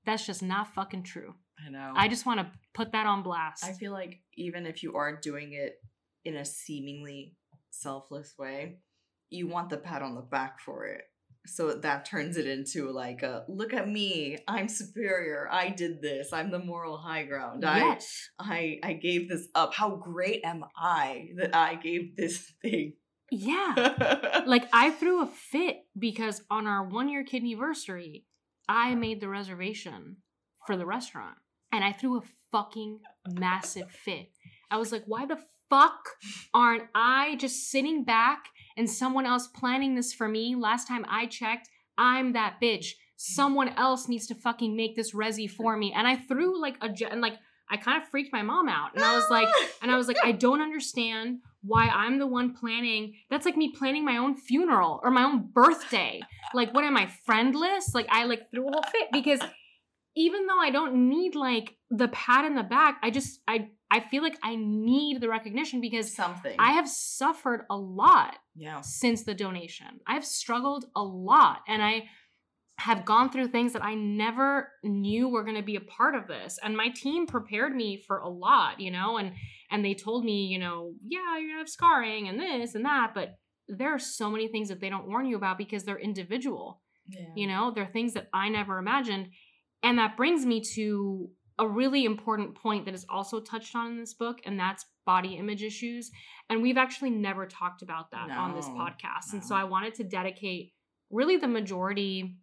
that's just not fucking true I know. I just want to put that on blast. I feel like even if you are doing it in a seemingly selfless way, you want the pat on the back for it. So that turns it into like a look at me, I'm superior. I did this. I'm the moral high ground. yes. I I I gave this up. How great am I that I gave this thing? Yeah. like I threw a fit because on our one year kid anniversary, I made the reservation for the restaurant and I threw a fucking massive fit. I was like, why the fuck aren't I just sitting back and someone else planning this for me? Last time I checked, I'm that bitch. Someone else needs to fucking make this resi for me. And I threw like a and like I kind of freaked my mom out. And I was like, and I was like, I don't understand why I'm the one planning. That's like me planning my own funeral or my own birthday. Like, what am I, friendless? Like, I like threw a whole fit because even though I don't need like the pat in the back, I just I I feel like I need the recognition because something. I have suffered a lot yeah. since the donation. I've struggled a lot and I have gone through things that I never knew were going to be a part of this. And my team prepared me for a lot, you know, and and they told me, you know, yeah, you're going to have scarring and this and that, but there are so many things that they don't warn you about because they're individual. Yeah. You know, they're things that I never imagined. And that brings me to a really important point that is also touched on in this book, and that's body image issues. And we've actually never talked about that on this No, podcast. And so. I wanted to dedicate really the majority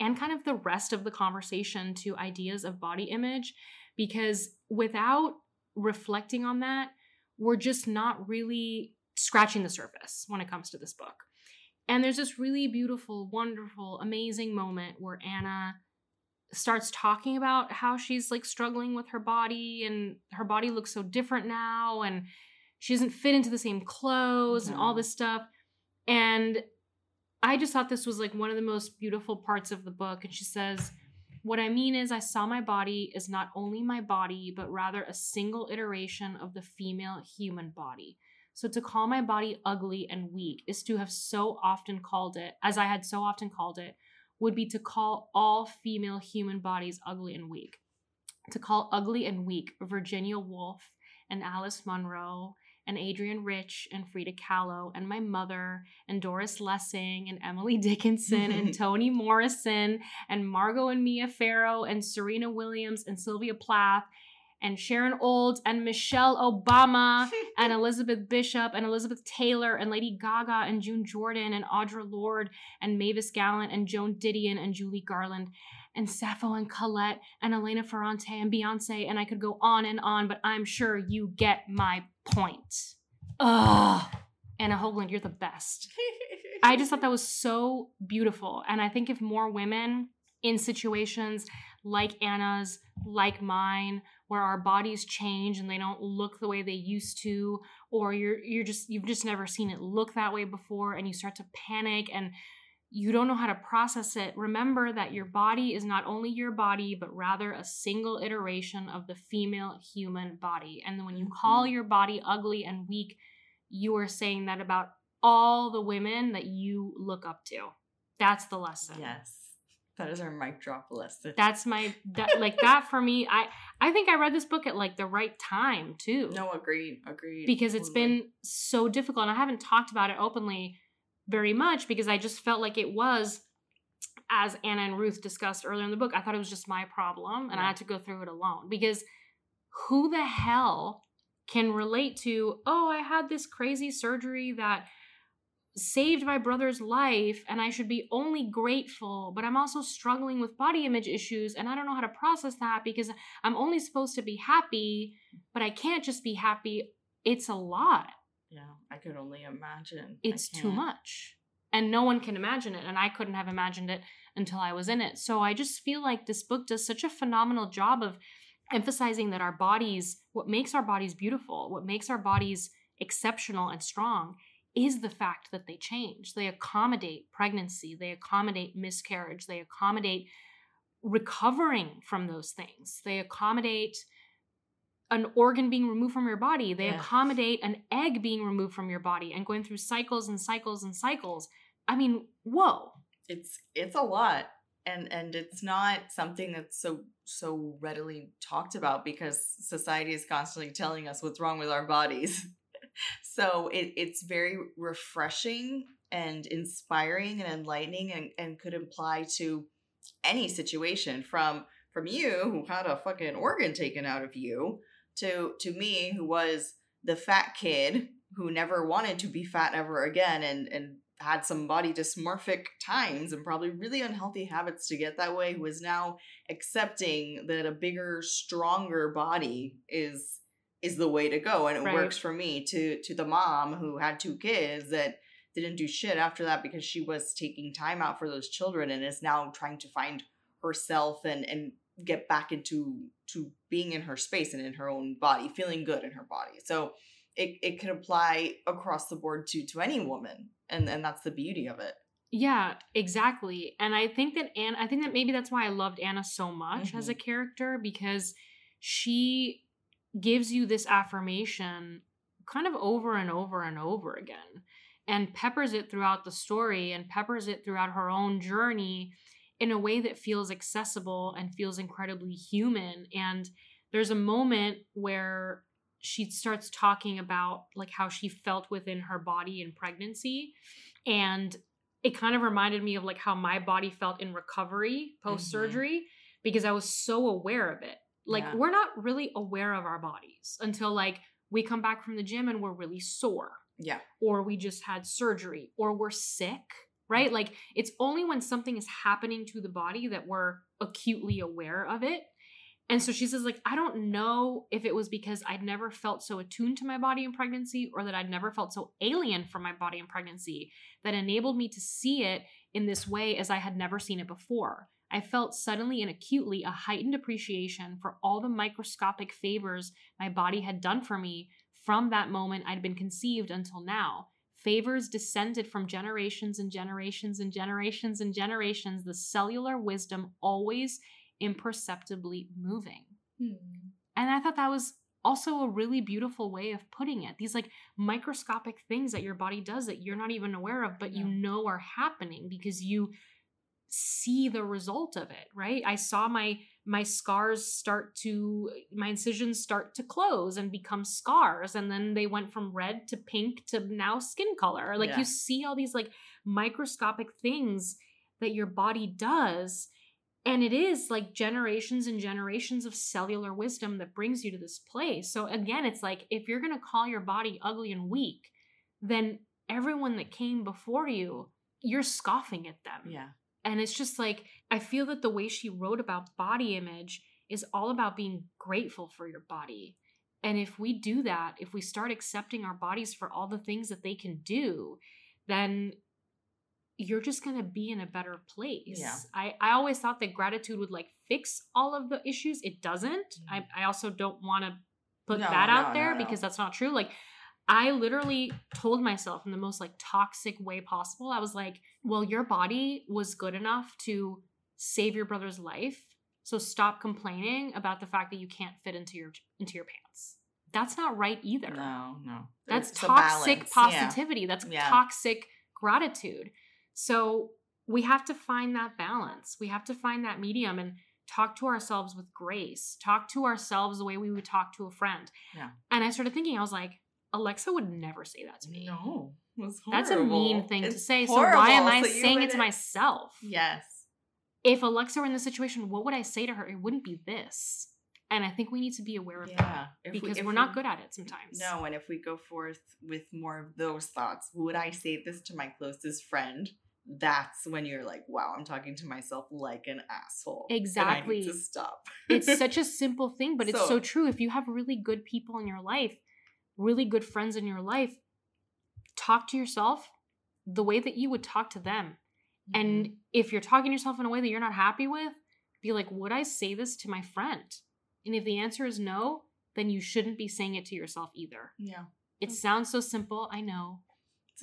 and kind of the rest of the conversation to ideas of body image because without reflecting on that, we're just not really scratching the surface when it comes to this book. And there's this really beautiful, wonderful, amazing moment where Anna starts talking about how she's like struggling with her body and her body looks so different now and she doesn't fit into the same clothes and all Mhm. this stuff. And I just thought this was like one of the most beautiful parts of the book. And she says, What I mean is, I saw my body as not only my body, but rather a single iteration of the female human body. So to call my body ugly and weak is to have so often called it, as I had so often called it, would be to call all female human bodies ugly and weak. To call ugly and weak Virginia Woolf and Alice Munro and Adrienne Rich and Frida Kahlo and my mother and Doris Lessing and Emily Dickinson and Toni Morrison and Margot and Mia Farrow and Serena Williams and Sylvia Plath and Sharon Olds and Michelle Obama and Elizabeth Bishop and Elizabeth Taylor and Lady Gaga and June Jordan and Audre Lorde and Mavis Gallant and Joan Didion and Julie Garland and Sappho and Colette and Elena Ferrante and Beyonce and I could go on and on, but I'm sure you get my point. Ugh. Anna Hogeland, you're the best. I just thought that was so beautiful. And I think if more women in situations like Anna's, like mine, where our bodies change and they don't look the way they used to, or you're you're just you've just never seen it look that way before, and you start to panic and you don't know how to process it, remember that your body is not only your body, but rather a single iteration of the female human body. And when you call Mm-hmm. your body ugly and weak, you are saying that about all the women that you look up to. That's the lesson. yes. That is our mic drop lesson. That's my that like that for me. I I think I read this book at like the right time too. no, agreed. Agreed. because it's totally. been so difficult. And I haven't talked about it openly very much because I just felt like it was, as Anna and Ruth discussed earlier in the book, I thought it was just my problem and I had to go through it alone. Because who the hell can relate to, oh, I had this crazy surgery that saved my brother's life and I should be only grateful, but I'm also struggling with body image issues and I don't know how to process that because I'm only supposed to be happy, but I can't just be happy. It's a lot. Yeah, I could only imagine. It's too much. And no one can imagine it. And I couldn't have imagined it until I was in it. So I just feel like this book does such a phenomenal job of emphasizing that our bodies, what makes our bodies beautiful, what makes our bodies exceptional and strong, is the fact that they change. They accommodate pregnancy, they accommodate miscarriage, they accommodate recovering from those things, they accommodate an organ being removed from your body. They Yeah. accommodate an egg being removed from your body and going through cycles and cycles and cycles. I mean, whoa. It's it's a lot. And and it's not something that's so so readily talked about because society is constantly telling us what's wrong with our bodies. so it, it's very refreshing and inspiring and enlightening and, and could apply to any situation from from you who had a fucking organ taken out of you to to me who was the fat kid who never wanted to be fat ever again and and had some body dysmorphic times and probably really unhealthy habits to get that way who is now accepting that a bigger stronger body is is the way to go and it Right. works for me to to the mom who had two kids that didn't do shit after that because she was taking time out for those children and is now trying to find herself and and get back into to being in her space and in her own body feeling good in her body so it, it could apply across the board to to any woman and and that's the beauty of it Yeah, exactly. And I think that Anna, I think that maybe that's why I loved Anna so much as a mm-hmm. character because she gives you this affirmation kind of over and over and over again and peppers it throughout the story and peppers it throughout her own journey in a way that feels accessible and feels incredibly human. And there's a moment where she starts talking about like how she felt within her body in pregnancy and it kind of reminded me of like how my body felt in recovery mm-hmm. post surgery because I was so aware of it. Like Yeah. we're not really aware of our bodies until like we come back from the gym and we're really sore yeah or we just had surgery or we're sick, right? Mm-hmm. Like it's only when something is happening to the body that we're acutely aware of it. And so she says like I don't know if it was because I'd never felt so attuned to my body in pregnancy or that I'd never felt so alien from my body in pregnancy that enabled me to see it in this way as I had never seen it before. I felt suddenly and acutely a heightened appreciation for all the microscopic favors my body had done for me from that moment I'd been conceived until now. Favors descended from generations and generations and generations and generations, the cellular wisdom always imperceptibly moving. Hmm. And I thought that was also a really beautiful way of putting it. These like microscopic things that your body does that you're not even aware of, but you know are happening because you see the result of it, right? I saw my my scars start to my incisions start to close and become scars and then they went from red to pink to now skin color. Like Yeah. you see all these like microscopic things that your body does and it is like generations and generations of cellular wisdom that brings you to this place. So again, it's like if you're going to call your body ugly and weak, then everyone that came before you, you're scoffing at them. Yeah. And it's just like, I feel that the way she wrote about body image is all about being grateful for your body. And if we do that, if we start accepting our bodies for all the things that they can do, then you're just going to be in a better place. Yeah. I, I always thought that gratitude would like fix all of the issues. It doesn't. I, Mhm. I also don't want to put No, that no, out there no. because that's not true. Like, I literally told myself in the most like toxic way possible. I was like, well, your body was good enough to save your brother's life. So stop complaining about the fact that you can't fit into your into your pants. That's not right either. No, no. That's It's toxic balance, yeah. positivity. That's Yeah. toxic gratitude. So we have to find that balance. We have to find that medium and talk to ourselves with grace. Talk to ourselves the way we would talk to a friend. Yeah. And I started thinking, I was like, Alexa would never say that to me. No. That's a mean thing to It's say. So why am. I So saying it to myself? Yes. If Alexa were in this situation, what would I say to her? It wouldn't be this. And I think we need to be aware of that If because we, are not good at it sometimes. No, and if we go forth with more of those thoughts, would I say this to my closest friend? That's when you're like, wow, I'm talking to myself like an asshole. Exactly. need to stop. it's such a simple thing, but it's so, So- true. If you have really good people in your life, really good friends in your life, talk to yourself the way that you would talk to them. Mm-hmm. And if you're talking to yourself in a way that you're not happy with, be like, would I say this to my friend? And if the answer is no, then you shouldn't be saying it to yourself either. yeah. It Mm. sounds so simple, I know.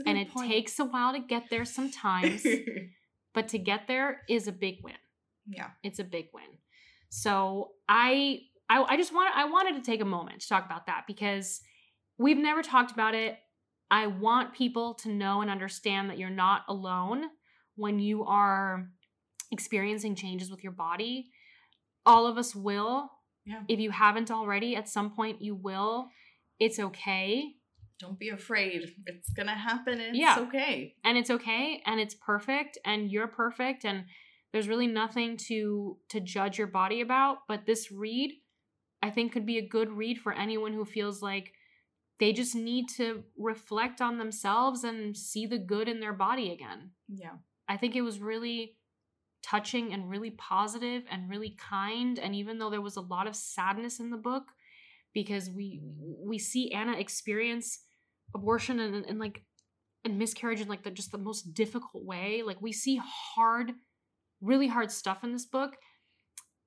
And it point. takes a while to get there sometimes, but to get there is a big win yeah. it's a big win. So I, I I just want I wanted to take a moment to talk about that because we've never talked about it. I want people to know and understand that you're not alone when you are experiencing changes with your body. All of us will. Yeah. If you haven't already, at some point you will. It's okay. Don't be afraid. It's gonna happen. It's Yeah. okay. and it's okay and it's perfect and you're perfect and there's really nothing to to judge your body about but this read i think could be a good read for anyone who feels like they just need to reflect on themselves and see the good in their body again. Yeah. i think it was really touching and really positive and really kind and even though there was a lot of sadness in the book because we we see anna experience abortion and, and like and miscarriage in like the just the most difficult way. Like we see hard really hard stuff in this book.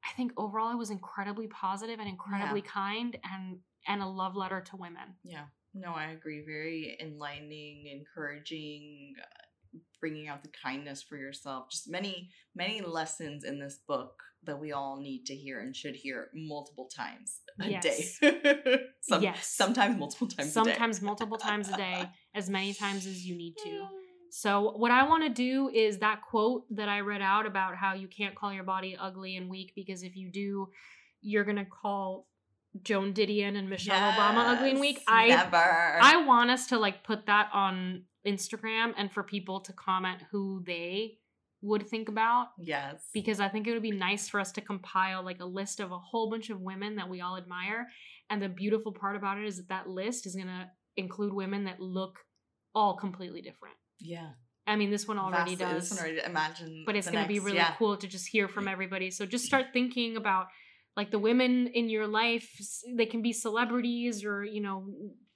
I think overall it was incredibly positive and incredibly kind and and a love letter to women Yeah. No, I agree. Very enlightening, encouraging, uh, bringing out the kindness for yourself. Just many, many lessons in this book that we all need to hear and should hear multiple times a Yes. day. Some, Yes. Sometimes multiple times a day. sometimes multiple times a day as many times as you need to So, what I want to do is that quote that I read out about how you can't call your body ugly and weak because if you do, you're going to call Joan Didion and Michelle Obama ugly and weak. I never. I want us to like put that on Instagram and for people to comment who they would think about yes. because I think it would be nice for us to compile like a list of a whole bunch of women that we all admire. And the beautiful part about it is that that list is going to include women that look all completely different. yeah. I mean, this one already Vastly- does, This one already. Imagine. but it's going to be really yeah. cool to just hear from everybody. So just start thinking about like the women in your life. They can be celebrities or you know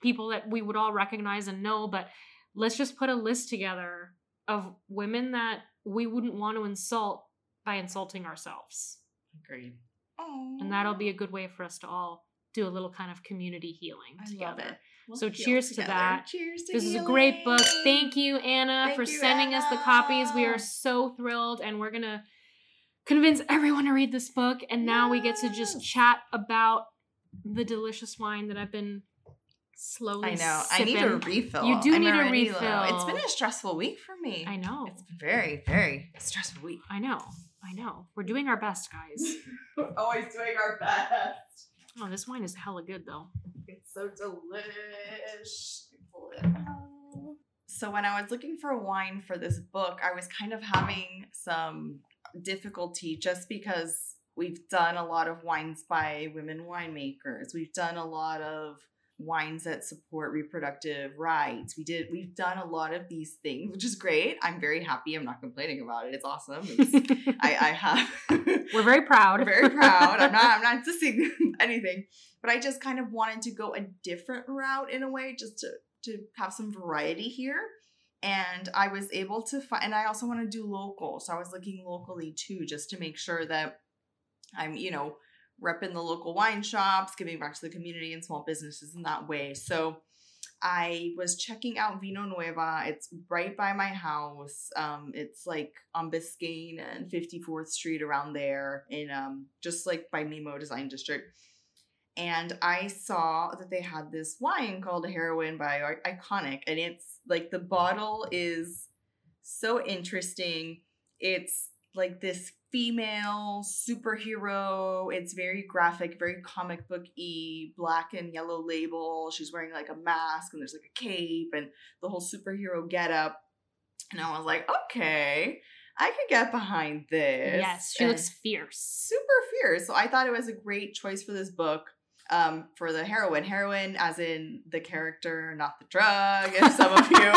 people that we would all recognize and know, but let's just put a list together of women that we wouldn't want to insult by insulting ourselves. Agreed. And that'll be a good way for us to all do a little kind of community healing I together. love it. We'll So heal cheers to that. Cheers to This is a great book. Thank you, Anna, Thank for you, sending us the copies. We are so thrilled, and we're gonna convince everyone to read this book, and now we get to just chat about the delicious wine that I've been slowly. I know. I need a refill. You do I'm need a already low. refill. It's been a stressful week for me. I know. It's been very, very stressful week. I know. I know. We're doing our best, guys. We're always doing our best. Oh, this wine is hella good though. It's so delish. Pull it out. So when I was looking for wine for this book, I was kind of having some difficulty just because we've done a lot of wines by women winemakers. We've done a lot of wines that support reproductive rights. We did we've done a lot of these things, which is great. I'm very happy. I'm not complaining about it. It's awesome. It's, I, I have We're very proud. very proud. I'm not I'm not dissing anything. But I just kind of wanted to go a different route in a way, just to to have some variety here. And I was able to find and I also want to do local. So I was looking locally too, just to make sure that I'm, you know, repping the local wine shops, giving back to the community and small businesses in that way. So I was checking out Vino Nueva. It's right by my house. Um, it's like on Biscayne and 54th Street around there in um just like by Mimo Design District. And I saw that they had this wine called Heroine by Iconic. And it's like the bottle is so interesting. It's like this female superhero. It's very graphic, very comic book y, black and yellow label. She's wearing like a mask and there's like a cape and the whole superhero getup. And I was like, okay, I could get behind this. Yes, she And looks fierce. super fierce. So I thought it was a great choice for this book. Um, for the heroine. Heroine, as in the character, not the drug. If some of you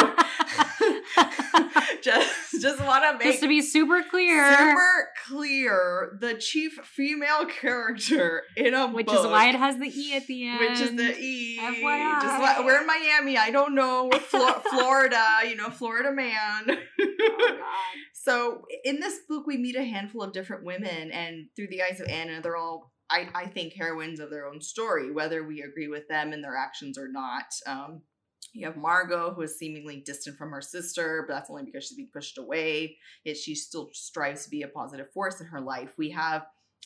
just just want to make Just to be super clear, super clear, the chief female character in a which book, is why it has the e at the end. which is the E. FYI. Just we're in Miami. I don't know. We're Flo- Florida. You know, Florida man. Oh, God. So in this book, we meet a handful of different women, and through the eyes of Anna, they're all, I, I think, heroines of their own story, whether we agree with them and their actions or not. Um, you have Margot, who is seemingly distant from her sister, but that's only because she's being pushed away. Yet she still strives to be a positive force in her life. We have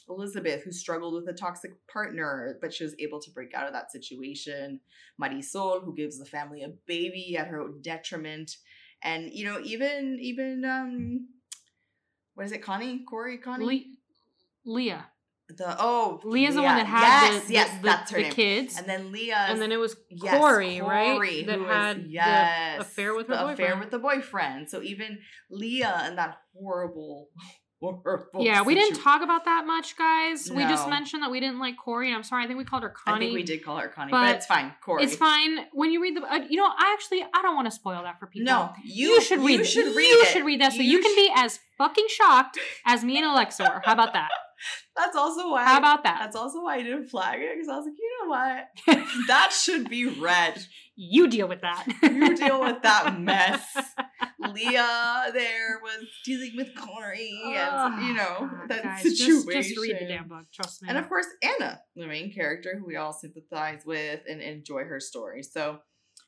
Elizabeth, who struggled with a toxic partner, but she was able to break out of that situation. Marisol, who gives the family a baby at her own detriment and you know even even um what is it connie corey connie Le- Leah. The oh Leah's the one that had yes the, yes the, that's her the name kids. and then leah and then it was yes, Corey, right? Corey, That who had was- the yes, affair with her the affair boyfriend. with the boyfriend so even leah and that horrible horrible yeah, we didn't talk about that much, guys. We just mentioned that we didn't like Corey, and I'm sorry. I think we called her Connie. i think we did call her connie but, but it's fine corey It's fine when you read the. Uh, you know, I actually I don't want to spoil that for people. no you, you, should read. you should read You it. should read that so You you, can be as fucking shocked as me and Alexa were. How about that? that's also why How about that? that's also why i didn't flag it because i was like you know what that should be red. you deal with that. You deal with that mess. Leah there was dealing with Corey and you know God, that guys, situation. Just, just read the damn book. Trust me. And of course, Anna, the main character who we all sympathize with and enjoy her story. So,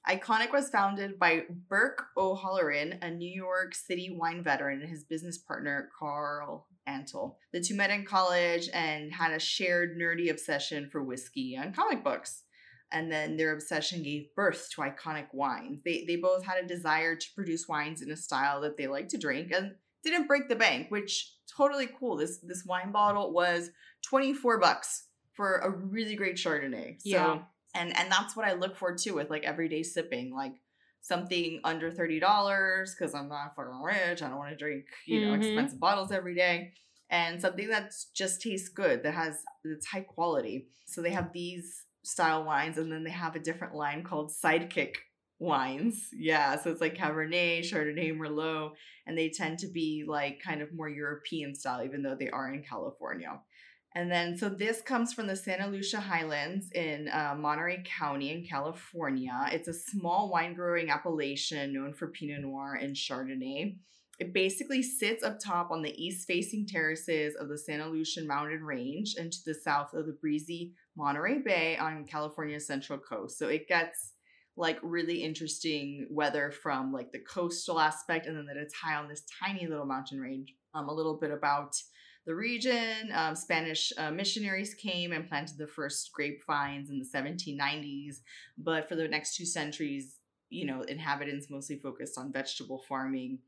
Iconic was founded by Burke O'Halloran, a New York City wine veteran, and his business partner, Carl Antle. The two met in college and had a shared nerdy obsession for whiskey and comic books. And then their obsession gave birth to iconic wines. They, they both had a desire to produce wines in a style that they like to drink and didn't break the bank, which totally cool. This this wine bottle was 24 bucks for a really great Chardonnay. So Yeah. and and that's what I look for too with like everyday sipping, like something under $30 because I'm not fucking rich. I don't want to drink, you know, Mhm. expensive bottles every day. And something that just tastes good, that has it's high quality. So they have these style wines and then they have a different line called Sidekick wines. Yeah, so it's like Cabernet, Chardonnay, Merlot, and they tend to be like kind of more European style, even though they are in California. And then, so this comes from the Santa Lucia Highlands in uh, Monterey County in California. It's a small wine growing appellation known for Pinot Noir and Chardonnay. It basically sits up top on the east facing terraces of the Santa Lucian Mountain Range and to the south of the breezy Monterey Bay on California's central coast. So it gets like really interesting weather from like the coastal aspect and then that it's high on this tiny little mountain range. Um, a little bit about the region. Um, Spanish uh, missionaries came and planted the first grapevines in the 1790s, but for the next two centuries, you know, inhabitants mostly focused on vegetable farming.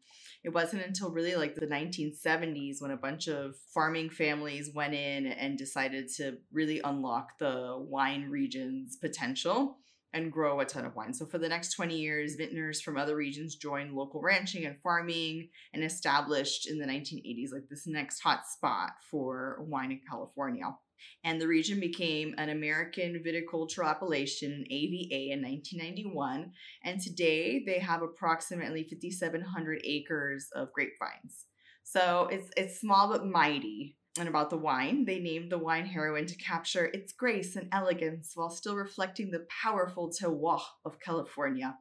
It wasn't until really like the 1970s when a bunch of farming families went in and decided to really unlock the wine region's potential and grow a ton of wine. So for the next 20 years, vintners from other regions joined local ranching and farming and established in the 1980s like this next hot spot for wine in California. And the region became an American viticultural appellation, an AVA, in 1991. And today they have approximately 5,700 acres of grapevines. So it's it's small but mighty and about the wine. They named the wine heroine to capture its grace and elegance while still reflecting the powerful terroir of California.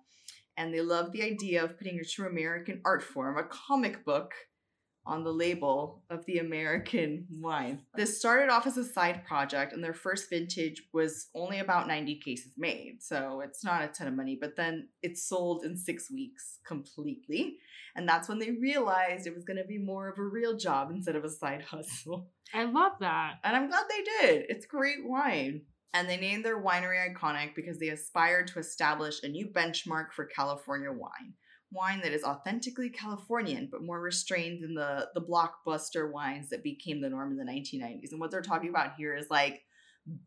And they loved the idea of putting a true American art form, a comic book, on the label of the American wine. This started off as a side project, and their first vintage was only about 90 cases made. So it's not a ton of money, but then it sold in six weeks completely. And that's when they realized it was going to be more of a real job instead of a side hustle. I love that. And I'm glad they did. It's great wine. And they named their winery iconic because they aspired to establish a new benchmark for California wine wine that is authentically Californian, but more restrained than the the blockbuster wines that became the norm in the 1990s. And what they're talking about here is like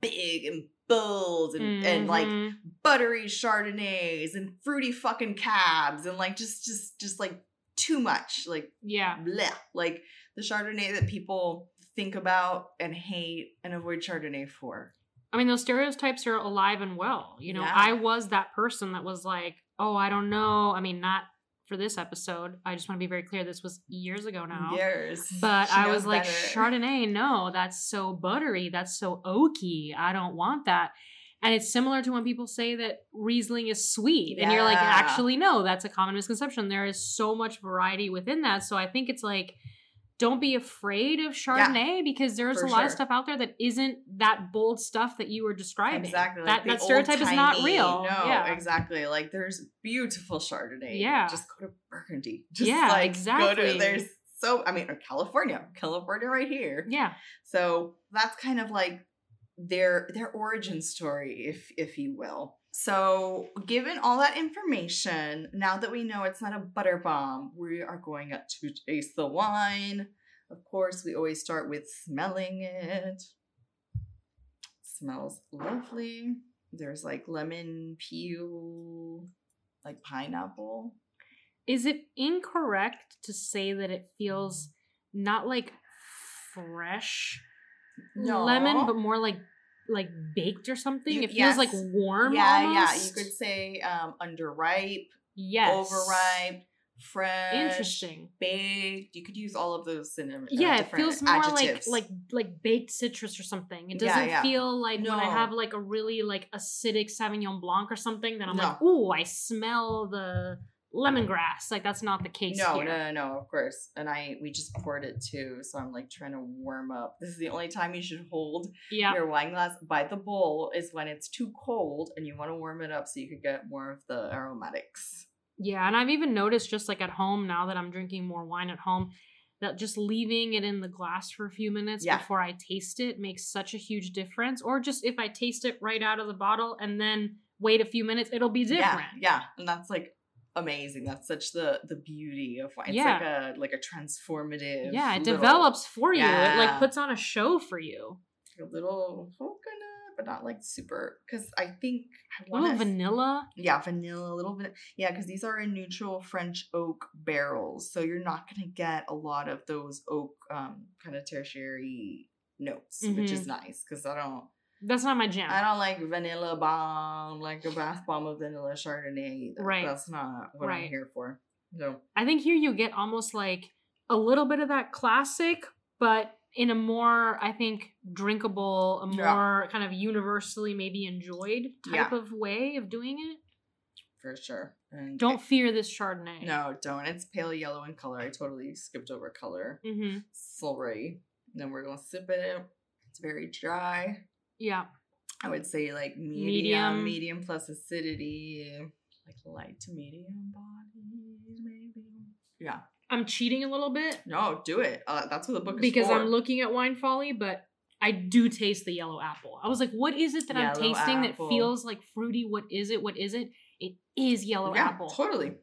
big and bold and, mm-hmm. and like mm-hmm. buttery chardonnays and fruity fucking cabs and like just just just like too much like yeah bleh. like the chardonnay that people think about and hate and avoid chardonnay for i mean those stereotypes are alive and well you know yeah. i was that person that was like oh i don't know i mean not for this episode. I just want to be very clear. This was years ago now. Years. But she I was like, better. Chardonnay, no, that's so buttery. That's so oaky. I don't want that. And it's similar to when people say that Riesling is sweet. Yeah. And you're like, actually, no, that's a common misconception. There is so much variety within that. So I think it's like, don't be afraid of Chardonnay yeah, because there's a lot sure. of stuff out there that isn't that bold stuff that you were describing. Exactly. That, that stereotype is not real. No, yeah. exactly. Like there's beautiful Chardonnay. Yeah. Just go to Burgundy. Just yeah, like exactly. Go to, there's so, I mean, California, California right here. Yeah. So that's kind of like their their origin story, if if you will. So, given all that information, now that we know it's not a butter bomb, we are going to taste the wine. Of course, we always start with smelling it. Smells lovely. There's like lemon peel, like pineapple. Is it incorrect to say that it feels not like fresh no. lemon, but more like like baked or something. You, it feels yes. like warm. Yeah, almost. yeah. You could say um, underripe, yes, overripe, fresh, interesting, baked. You could use all of those synonyms. Uh, yeah, it feels more adjectives. like like like baked citrus or something. It doesn't yeah, yeah. feel like no. when I have like a really like acidic Sauvignon Blanc or something. Then I'm no. like, ooh, I smell the lemongrass. Like that's not the case. No, here. no, no, no, of course. And I we just poured it too, so I'm like trying to warm up. This is the only time you should hold your wine glass by the bowl is when it's too cold and you want to warm it up so you could get more of the aromatics. Yeah, and I've even noticed just like at home now that I'm drinking more wine at home that just leaving it in the glass for a few minutes yeah. before I taste it makes such a huge difference. Or just if I taste it right out of the bottle and then wait a few minutes, it'll be different. Yeah, yeah. and that's like amazing. That's such the the beauty of wine. It's yeah. like a like a transformative. Yeah, it little, develops for you. Yeah. It like puts on a show for you. A little coconut, but not like super. Because I think I want a little vanilla. Yeah, vanilla. A little bit. Yeah, because these are in neutral French oak barrels, so you're not gonna get a lot of those oak um kind of tertiary notes, mm-hmm. which is mm-hmm. nice because I don't that's not my jam. I don't like vanilla bomb, like a bath bomb of vanilla Chardonnay. Either. Right. That's not what right. I'm here for. No. I think here you get almost like a little bit of that classic, but in a more, I think, drinkable, a more yeah. kind of universally maybe enjoyed type yeah. of way of doing it. For sure. And don't fear this Chardonnay. No, don't. It's pale yellow in color. I totally skipped over color. Mm-hmm. Sorry. Then we're gonna sip it. It's very dry. Yeah. I would say like medium, medium, medium plus acidity, like light to medium bodies, maybe. Yeah. I'm cheating a little bit No, do it. Uh, that's what the book is because for. I'm looking at Wine Folly, but I do taste the yellow apple. I was like, what is it that I'm tasting apple. that feels like fruity? What is it? What is it? It is yellow yeah, apple. totally.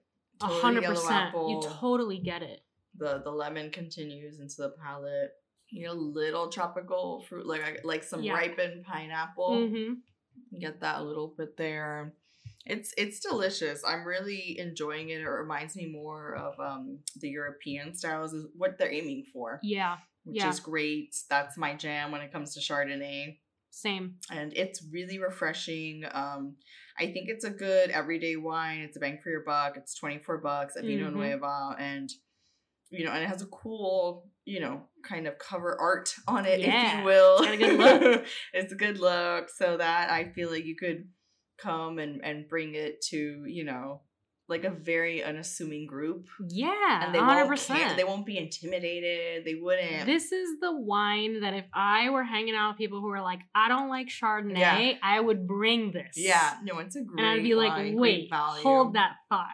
A hundred percent. You totally get it. the the lemon continues into the palate. You know, little tropical fruit, like like some Yeah. ripened pineapple. Mm-hmm. Get that a little bit there. It's it's delicious. I'm really enjoying it. It reminds me more of um the European styles is what they're aiming for, Yeah, which Yeah. is great. That's my jam when it comes to Chardonnay. same. and it's really refreshing. Um, I think it's a good everyday wine. It's a bang for your buck. It's twenty four bucks at Vino Mhm. Nueva, and you know, and it has a cool, you know, kind of cover art on it, if you will. got a good look. it's a good look, so that I feel like you could come and and bring it to you know like a very unassuming group Yeah, and they hundred won't care, they won't be intimidated they wouldn't This is the wine that if I were hanging out with people who are like, I don't like Chardonnay, Yeah. I would bring this. yeah no it's a great and I'd be like, wine, wait, hold that thought,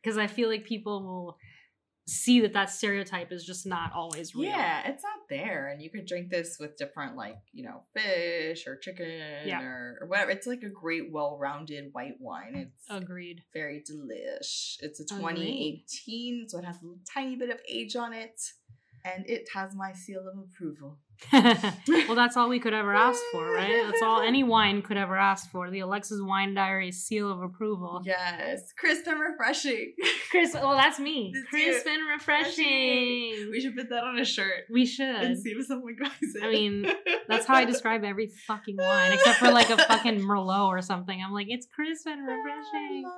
because I feel like people will see that that stereotype is just not always real. Yeah, it's out there, and you could drink this with different, like you know, fish or chicken Yeah. or, or whatever. It's like a great, well-rounded white wine. It's agreed. very delish. It's a Agreed. 2018, so it has a tiny bit of age on it, and it has my seal of approval. well, that's all we could ever ask for, right? That's all any wine could ever ask for. The Alexis Wine Diary seal of approval. Yes, crisp and refreshing. Crisp. Well, that's me. That's Crisp you. and refreshing. we should put that on a shirt We and should. see if someone buys it. I mean, That's how I describe every fucking wine, except for like a fucking Merlot or something. I'm like, it's crisp and ah, I refreshing. love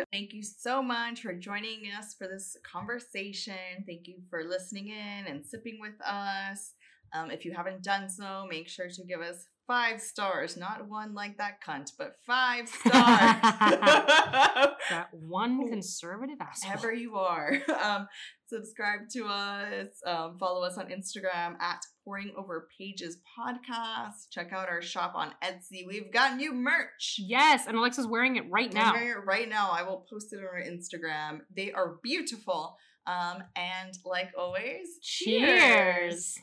it. Thank you so much for joining us for this conversation. Thank you for listening in and sipping with us. Um, if you haven't done so, make sure to give us five stars. Not one like that cunt, but five stars. That one conservative asshole. Wherever you are. Um, subscribe to us. Um, follow us on Instagram at Pouring Over Pages Podcast. Check out our shop on Etsy. We've got new merch. Yes, and Alexa's wearing it right I'm now. wearing it right now. I will post it on our Instagram. They are beautiful. Um, and like always, Cheers.